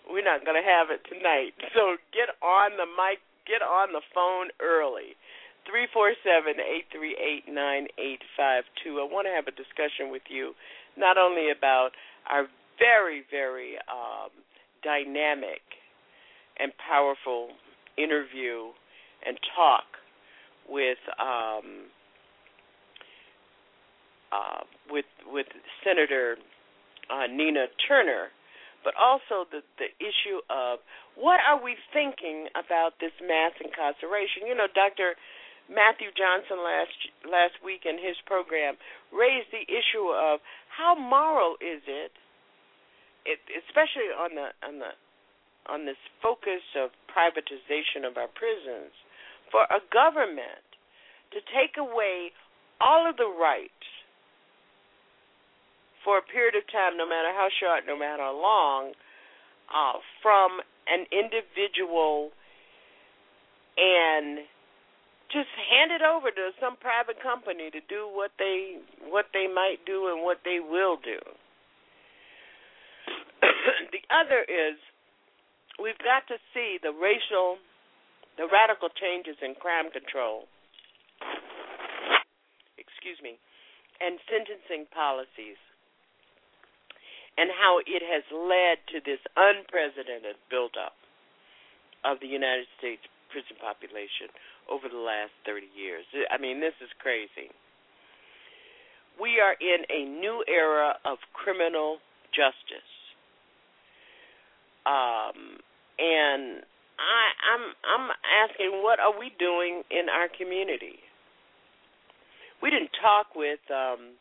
we're not going to have it tonight. So get on the mic, get on the phone early. 347 838 9852. I want to have a discussion with you not only about our very, very um, dynamic and powerful interview and talk with um, uh, with with Senator uh, Nina Turner, but also the the issue of what are we thinking about this mass incarceration? You know, Dr. Matthew Johnson last last week in his program raised the issue of how moral is it, it especially on the on the on this focus of privatization of our prisons, for a government to take away all of the rights for a period of time, no matter how short, no matter how long, uh, from an individual and just hand it over to some private company to do what they what they might do and what they will do. the other is we've got to see the racial, the radical changes in crime control, excuse me, and sentencing policies, and how it has led to this unprecedented buildup of the United States prison population over the last 30 years. I mean, this is crazy. We are in a new era of criminal justice um, and I, I'm I'm asking, what are we doing in our community? We didn't talk with um,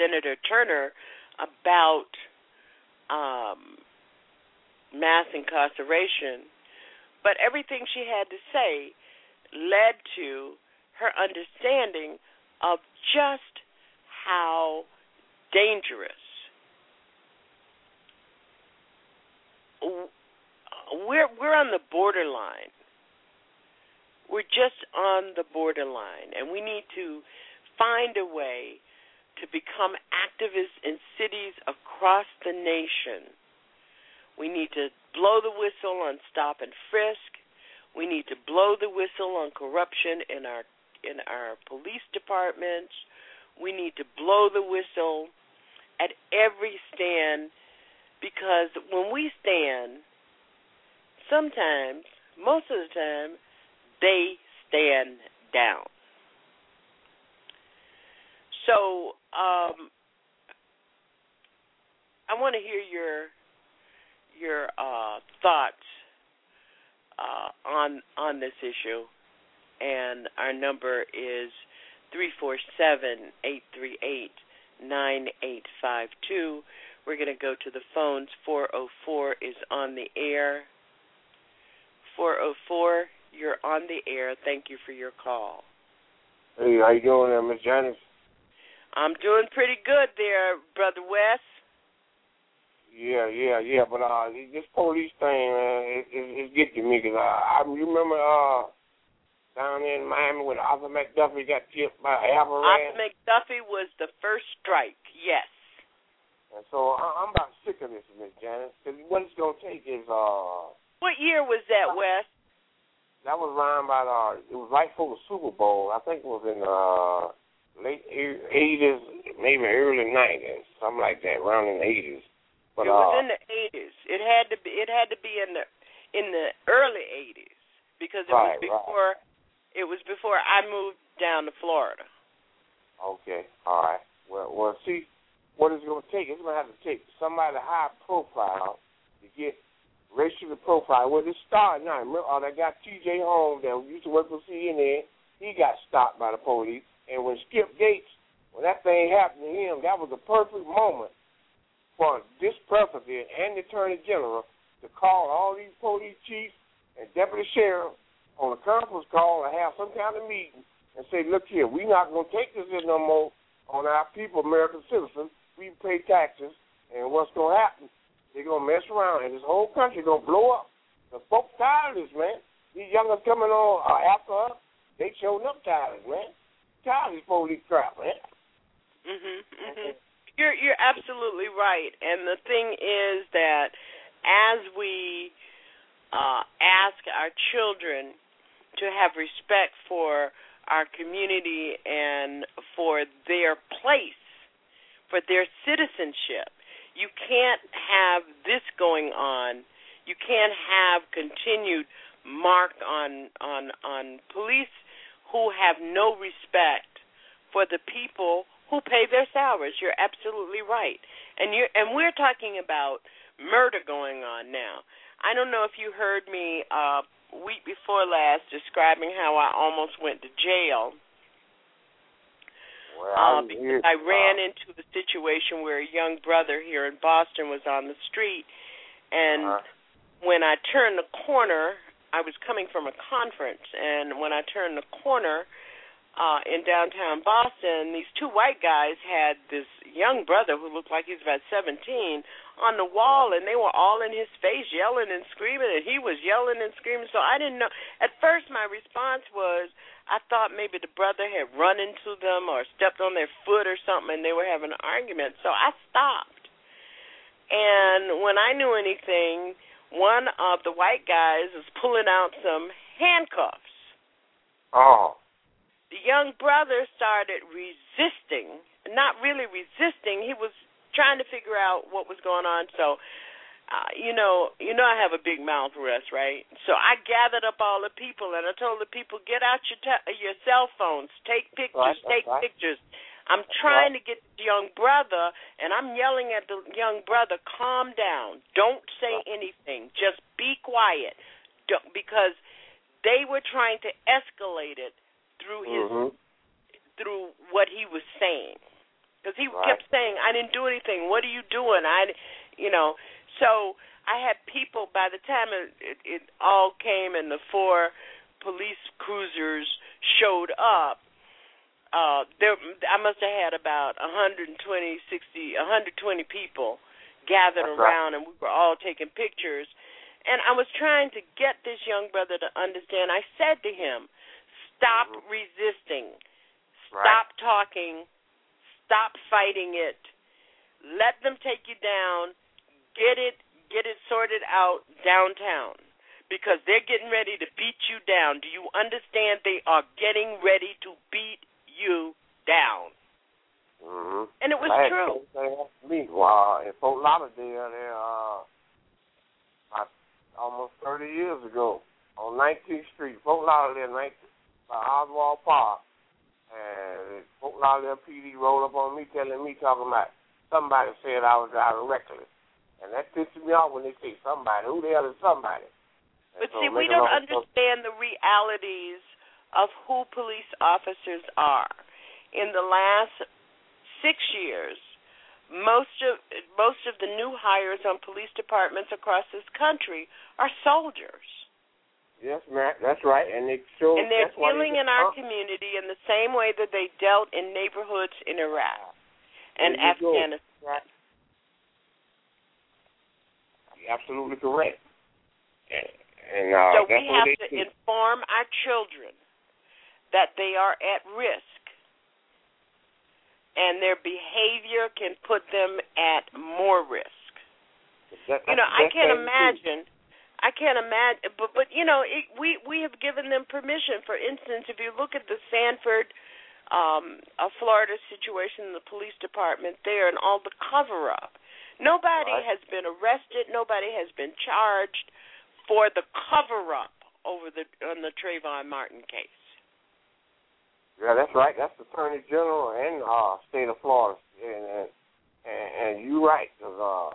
Senator Turner about um, mass incarceration, but everything she had to say led to her understanding of just how dangerous we're we're on the borderline. We're just on the borderline, and we need to find a way to become activists in cities across the nation. We need to blow the whistle on stop and frisk. We need to blow the whistle on corruption in our in our police departments. We need to blow the whistle at every stand because when we stand, sometimes, most of the time, they stand down. So, um, I want to hear your your uh, thoughts uh, on on this issue, and our number is three four seven eight three eight nine eight five two. We're going to go to the phones. 404 is on the air. 404, you're on the air. Thank you for your call. Hey, how you doing there, Miss Janice? I'm doing pretty good there, Brother Wes. Yeah, yeah, yeah, but uh, this police thing, man, it, it, it's getting me because I, I remember uh down in Miami when Arthur McDuffie got killed by Alvarez. Arthur McDuffie was the first strike. Yes. And so I'm about sick of this, Miss Janice. Because what it's gonna take is uh. What year was that, Wes? That was around about uh. It was right before the Super Bowl. I think it was in uh late eighties, maybe early nineties, something like that, around in the eighties. But it was uh, in the eighties. It had to be. It had to be in the in the early eighties because it right, was before. Right. It was before I moved down to Florida. Okay. All right. Well, well, see what it's going to take. It's going to have to take somebody high profile to get racially profiled. Well, it's starting now. Remember, uh, that guy T.J. Holmes that used to work for CNN, he got stopped by the police. And when Skip Gates, when that thing happened to him, that was a perfect moment for this president and the Attorney General to call all these police chiefs and deputy sheriff on a conference call and have some kind of meeting and say, look here, we're not going to take this in no more on our people, American citizens. We pay taxes, and what's going to happen? They're going to mess around, and this whole country going to blow up. The folks tired of this, man. These youngers coming on uh, after us, they showing up tired of this, man. Of this police crap, man. Mhm. Mhm. You're you're absolutely right. And the thing is that as we uh, ask our children to have respect for our community and for their place, for their citizenship, you can't have this going on. You can't have continued mark on on on police who have no respect for the people who pay their salaries. You're absolutely right. And you and we're talking about murder going on now. I don't know if you heard me uh week before last describing how I almost went to jail. Well, uh, because I ran into a situation where a young brother here in Boston was on the street, and uh-huh. when I turned the corner, I was coming from a conference, and when I turned the corner, uh in downtown Boston, these two white guys had this young brother who looked like he was about 17 on the wall and they were all in his face yelling and screaming and he was yelling and screaming. So I didn't know. At first my response was I thought maybe the brother had run into them or stepped on their foot or something and they were having an argument. So I stopped. And when I knew anything one of the white guys is pulling out some handcuffs Oh. the young brother started resisting, not really resisting. He was trying to figure out what was going on. So, uh, you know, you know, I have a big mouth, Russ, right? So I gathered up all the people and I told the people, get out your te- your cell phones, take pictures, Right, take right. pictures. I'm trying to get the young brother, and I'm yelling at the young brother, calm down. Don't say anything. Just be quiet. Don't, because they were trying to escalate it through his Mhm. through what he was saying because he Right. kept saying i didn't do anything what are you doing i you know so i had people by the time it, it, it all came and the four police cruisers showed up uh there i must have had about 120, 60, hundred twenty people gathered That's right. around and we were all taking pictures and i was trying to get this young brother to understand i said to him stop resisting Right. Stop talking. Stop fighting it. Let them take you down. Get it get it sorted out downtown because they're getting ready to beat you down. Do you understand they are getting ready to beat you down? Mm-hmm. And it was I true. the same thing happen to Me, well, in Fort Lauderdale, there, uh, about almost 30 years ago, on 19th Street, Fort Lauderdale, 19, by Osswald Park, and Fort Lauderdale PD rolled up on me, telling me, talking about somebody said I was driving reckless, and that pisses me off when they say somebody. Who the hell is somebody? And But so see, we don't understand the realities of who police officers are. In the last six years, most of most of the new hires on police departments across this country are soldiers. Yes, ma'am, that's right, and they show. and they're dealing in our community in the same way that they dealt in neighborhoods in Iraq and There you go. Afghanistan. You're absolutely correct. And, and uh, so we have to inform our children that they are at risk and their behavior can put them at more risk. That- You know, I can't imagine. I can't imagine, but but you know, it, we we have given them permission. For instance, if you look at the Sanford, um, uh, Florida situation in the police department there, and all the cover up, nobody Right. has been arrested. Nobody has been charged for the cover up over the on the Trayvon Martin case. Yeah, that's right. That's the Attorney General and uh, state of Florida, and and, and you're right, cause uh,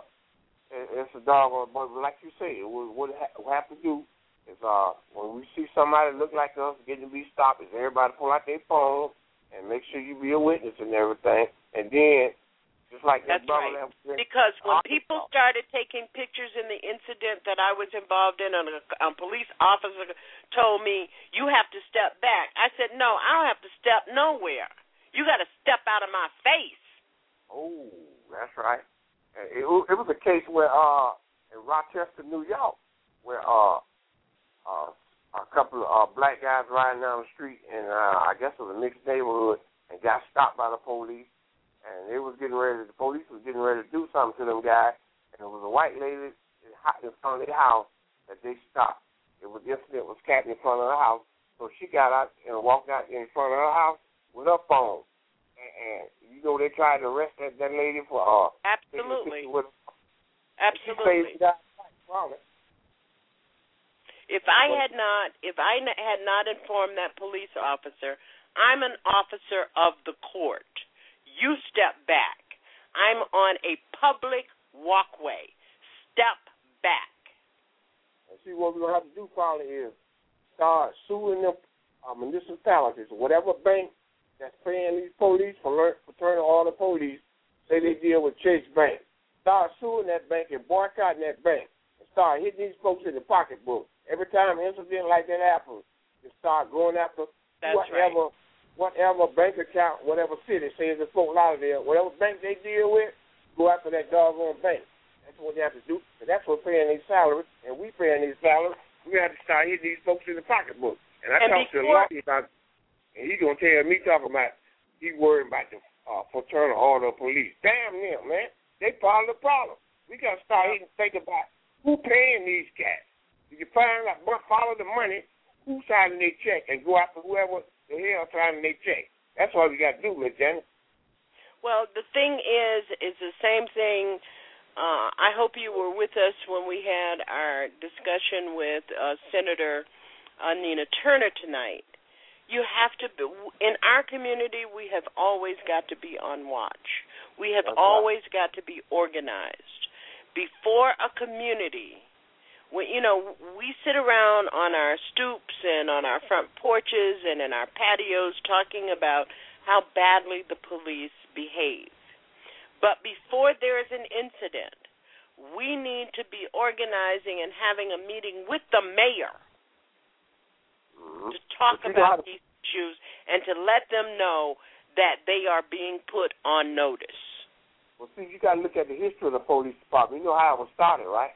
it, it's a doggone. But like you say, was, what ha- we have to do is uh, when we see somebody look like us getting to be stopped, is everybody pull out their phone and make sure you be a witness and everything, and then just like That's right. Because when people started taking pictures in the incident that I was involved in, and a, a police officer told me, "You have to step back." I said, "No, I don't have to step nowhere. You got to step out of my face." Oh, that's right. It, it was a case where uh in Rochester, New York, where uh uh a couple of uh, black guys riding down the street in uh I guess it was a mixed neighborhood and got stopped by the police and they was getting ready the police was getting ready to do something to them guys and it was a white lady in front of their house that they stopped. It was the incident was happening in front of her house. So she got out and walked out in front of her house with her phone. And, and you know they tried to arrest that, that lady for uh Absolutely, with. She absolutely. saved the guy's life from it. If I had not, if I had not informed that police officer, I'm an officer of the court. You step back. I'm on a public walkway. Step back. And see what we're gonna have to do probably is start suing the uh, municipalities or whatever bank that's paying these police for learn, fraternal order police, say they deal with Chase Bank. Start suing that bank and boycotting that bank and start hitting these folks in the pocketbook. Every time an incident like that happens, you start going after That's whatever whatever bank account, whatever city, say it's in Fort Lauderdale, whatever bank they deal with, go after that doggone bank. That's what they have to do. And that's what paying these salaries, and we paying these salaries. We have to start hitting these folks in the pocketbook. And I And talked to a lawyer about, and he gonna tell me talking about he worried about the uh, fraternal order of police. Damn them, man. They part of the problem. We gotta start even think about who paying these cats. If you find out, follow the money, who's signing their check, and go after whoever the hell signing their check. That's all we got to do, Miss Janet. Well, the thing is, is the same thing. Uh, I hope you were with us when we had our discussion with uh, Senator uh, Nina Turner tonight. You have to be in our community. We have always got to be on watch. We have That's right. always got to be organized. Before a community, when you know we sit around on our stoops and on our front porches and in our patios talking about how badly the police behave. But before there is an incident, we need to be organizing and having a meeting with the mayor Mm-hmm. to talk know how about these issues and to let them know that they are being put on notice. Well, see, you got to look at the history of the police department. You know how it was started, right?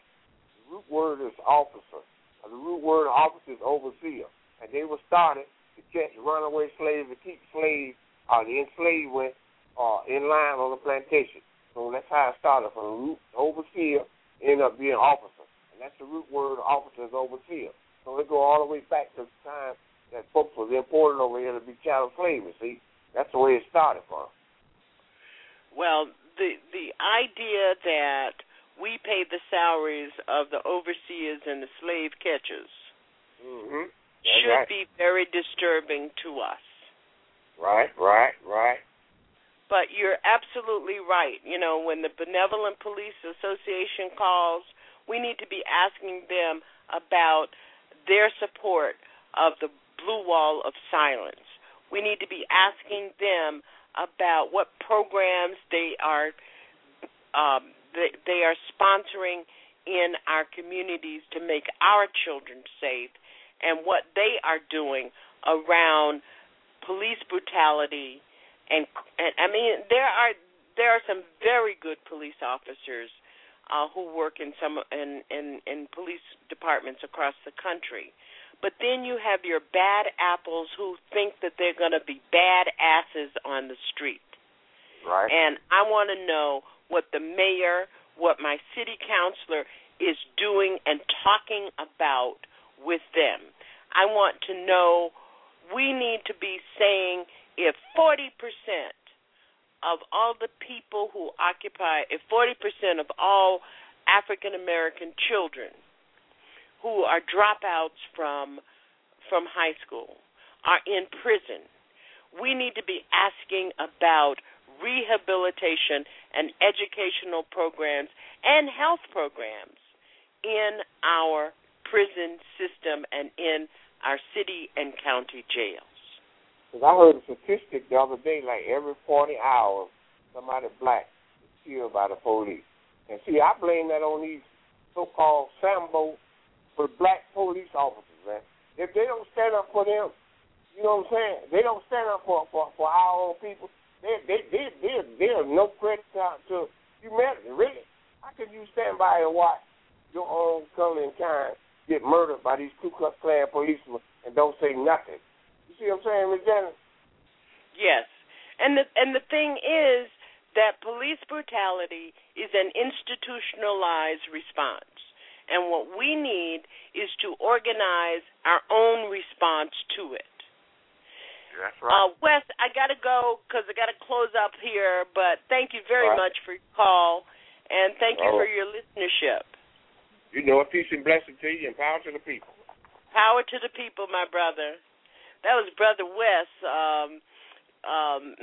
Root word is officer. Uh, The root word officer is overseer. And they were started to catch runaway slaves, to keep slaves, uh, the enslavement uh, in line on the plantation. So that's how it started from root overseer, ended up being officer. And that's the root word of officer is overseer. So they go all the way back to the time that folks was imported over here to be chattel slavery, see? That's the way it started from. Well, the the idea that we pay the salaries of the overseers and the slave catchers Mm-hmm. should right. be very disturbing to us. Right, right, right. But you're absolutely right. You know, when the Benevolent Police Association calls, we need to be asking them about their support of the Blue Wall of Silence. We need to be asking them about what programs they are um, they, they are sponsoring in our communities to make our children safe, and what they are doing around police brutality and and I mean there are there are some very good police officers uh, who work in some in, in in police departments across the country. But then you have your bad apples who think that they're going to be bad asses on the street. Right. And I want to know what the mayor, what my city councilor is doing and talking about with them. I want to know we need to be saying if 40% of all the people who occupy, if 40% of all African American children who are dropouts from from high school are in prison, we need to be asking about rehabilitation and educational programs and health programs in our prison system and in our city and county jails. Because I heard a statistic the other day, like every 40 hours, somebody black is killed by the police. And see, I blame that on these so-called Sambo for black police officers, man. If they don't stand up for them, you know what I'm saying? They don't stand up for for, for our own people. They they they they they're no credit to, to humanity. Really, how can you stand by and watch your own color and kind get murdered by these Ku Klux Klan policemen and don't say nothing? You see what I'm saying, Janet? Yes, and the and the thing is that police brutality is an institutionalized response. And what we need is to organize our own response to it. That's right. Uh, Wes, I got to go because I got to close up here, but thank you very right. much for your call, and thank you Oh. for your listenership. You know, a peace and blessing to you and power to the people. Power to the people, my brother. That was Brother Wes. Um, um,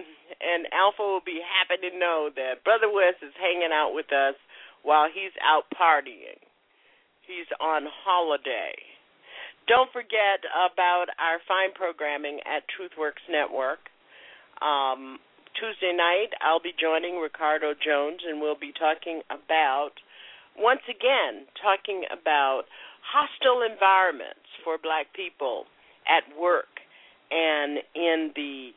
and Alpha will be happy to know that Brother Wes is hanging out with us while he's out partying. He's on holiday. Don't forget about our fine programming at TruthWorks Network. Um, Tuesday night, I'll be joining Ricardo Jones, and we'll be talking about, once again, talking about hostile environments for black people at work and in the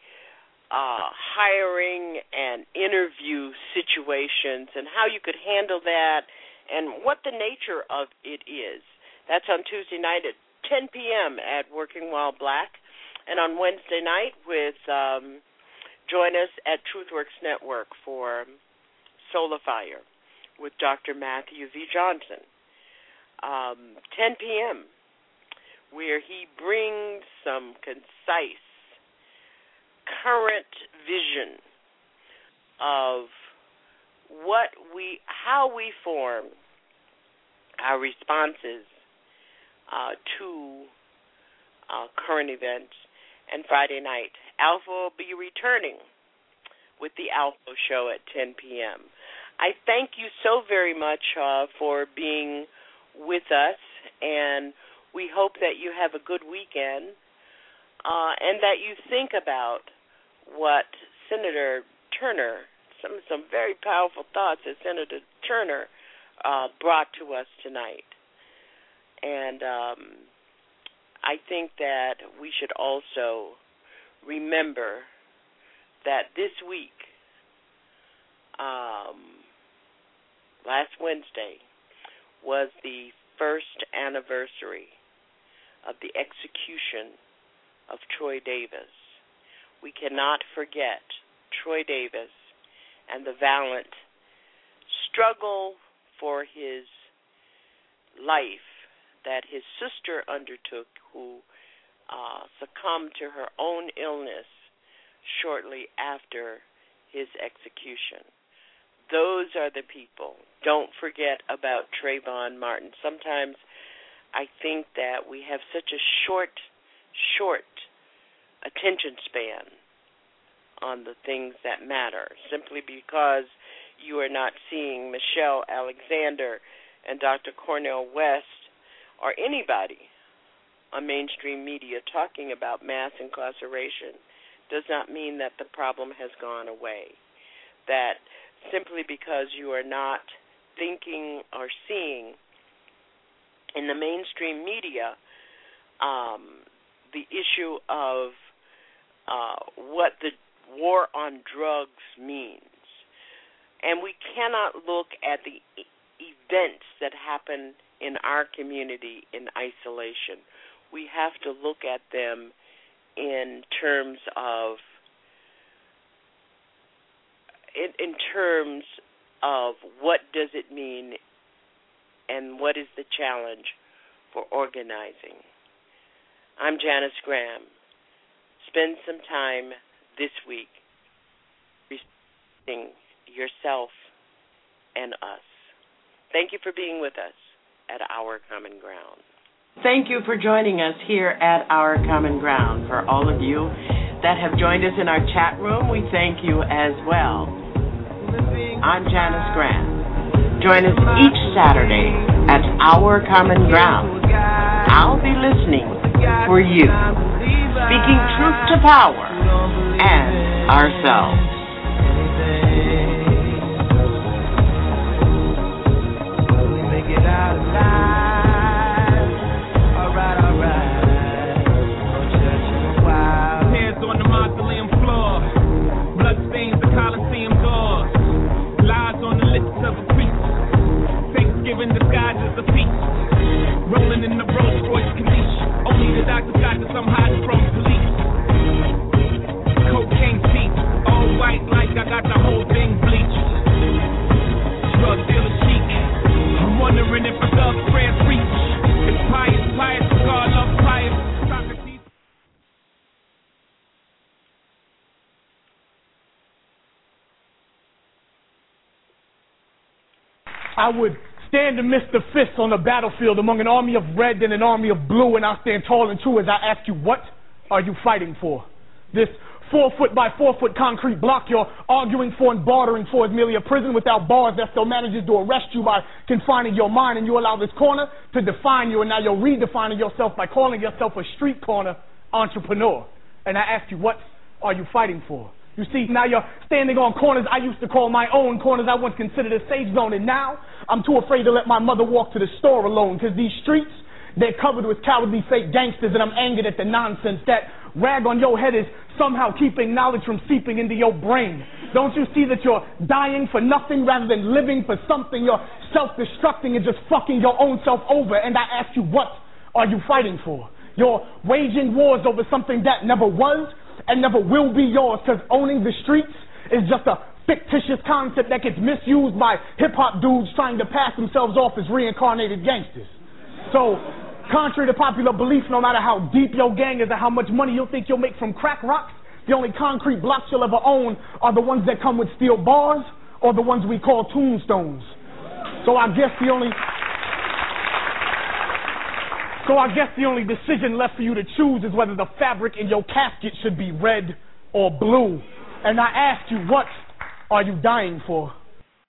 uh, hiring and interview situations and how you could handle that and what the nature of it is. That's on Tuesday night at 10 p.m. at Working While Black, and on Wednesday night with um, join us at TruthWorks Network for Solar with Dr. Matthew V. Johnson, um, 10 p.m., where he brings some concise, current vision of what we, how we form our responses uh, to uh, current events. And Friday night, Alpha will be returning with the Alpha Show at 10 p.m. I thank you so very much uh, for being with us, and we hope that you have a good weekend uh, and that you think about what Senator Turner, some some very powerful thoughts that Senator Turner uh, brought to us tonight. And um, I think that we should also remember that this week, um, last Wednesday, was the first anniversary of the execution of Troy Davis. We cannot forget Troy Davis and the valiant struggle for his life that his sister undertook, who uh, succumbed to her own illness shortly after his execution. Those are the people. Don't forget about Trayvon Martin. Sometimes I think that we have such a short, short attention span on the things that matter simply because you are not seeing Michelle Alexander and Dr. Cornel West or anybody on mainstream media talking about mass incarceration does not mean that the problem has gone away. That simply because you are not thinking or seeing in the mainstream media um, the issue of uh, what the war on drugs means. And we cannot look at the events that happen in our community in isolation. We have to look at them in terms of in, in terms of what does it mean and what is the challenge for organizing. I'm Janice Graham. Spend some time this week respecting yourself and us. Thank you for being with us at Our Common Ground. Thank you for joining us here at Our Common Ground. For all of you that have joined us in our chat room, we thank you as well. I'm Janice Graham. Join us each Saturday at Our Common Ground. I'll be listening for you, speaking truth to power and ourselves. The doctor got this, I'm hiding from police. Cocaine teeth, all white like I got the whole thing bleached. Drug dealer chic. I'm wondering if a thug's prayers reach. It's pious, pious, God love pious. I would stand amidst the fists on the battlefield among an army of red and an army of blue, and I stand tall and true as I ask you, what are you fighting for? This four foot by four foot concrete block you're arguing for and bartering for is merely a prison without bars that still manages to arrest you by confining your mind, and you allow this corner to define you, and now you're redefining yourself by calling yourself a street corner entrepreneur. And I ask you, what are you fighting for? You see, now you're standing on corners I used to call my own, corners I once considered a safe zone, and now I'm too afraid to let my mother walk to the store alone, because these streets, they're covered with cowardly fake gangsters, and I'm angered at the nonsense that rag on your head is somehow keeping knowledge from seeping into your brain. Don't you see that you're dying for nothing rather than living for something? You're self-destructing and just fucking your own self over, and I ask you, what are you fighting for? You're waging wars over something that never was, and never will be yours because owning the streets is just a fictitious concept that gets misused by hip hop dudes trying to pass themselves off as reincarnated gangsters. So, contrary to popular belief, no matter how deep your gang is or how much money you'll think you'll make from crack rocks, the only concrete blocks you'll ever own are the ones that come with steel bars or the ones we call tombstones. So I guess the only so I guess the only decision left for you to choose is whether the fabric in your casket should be red or blue. And I ask you, what are you dying for?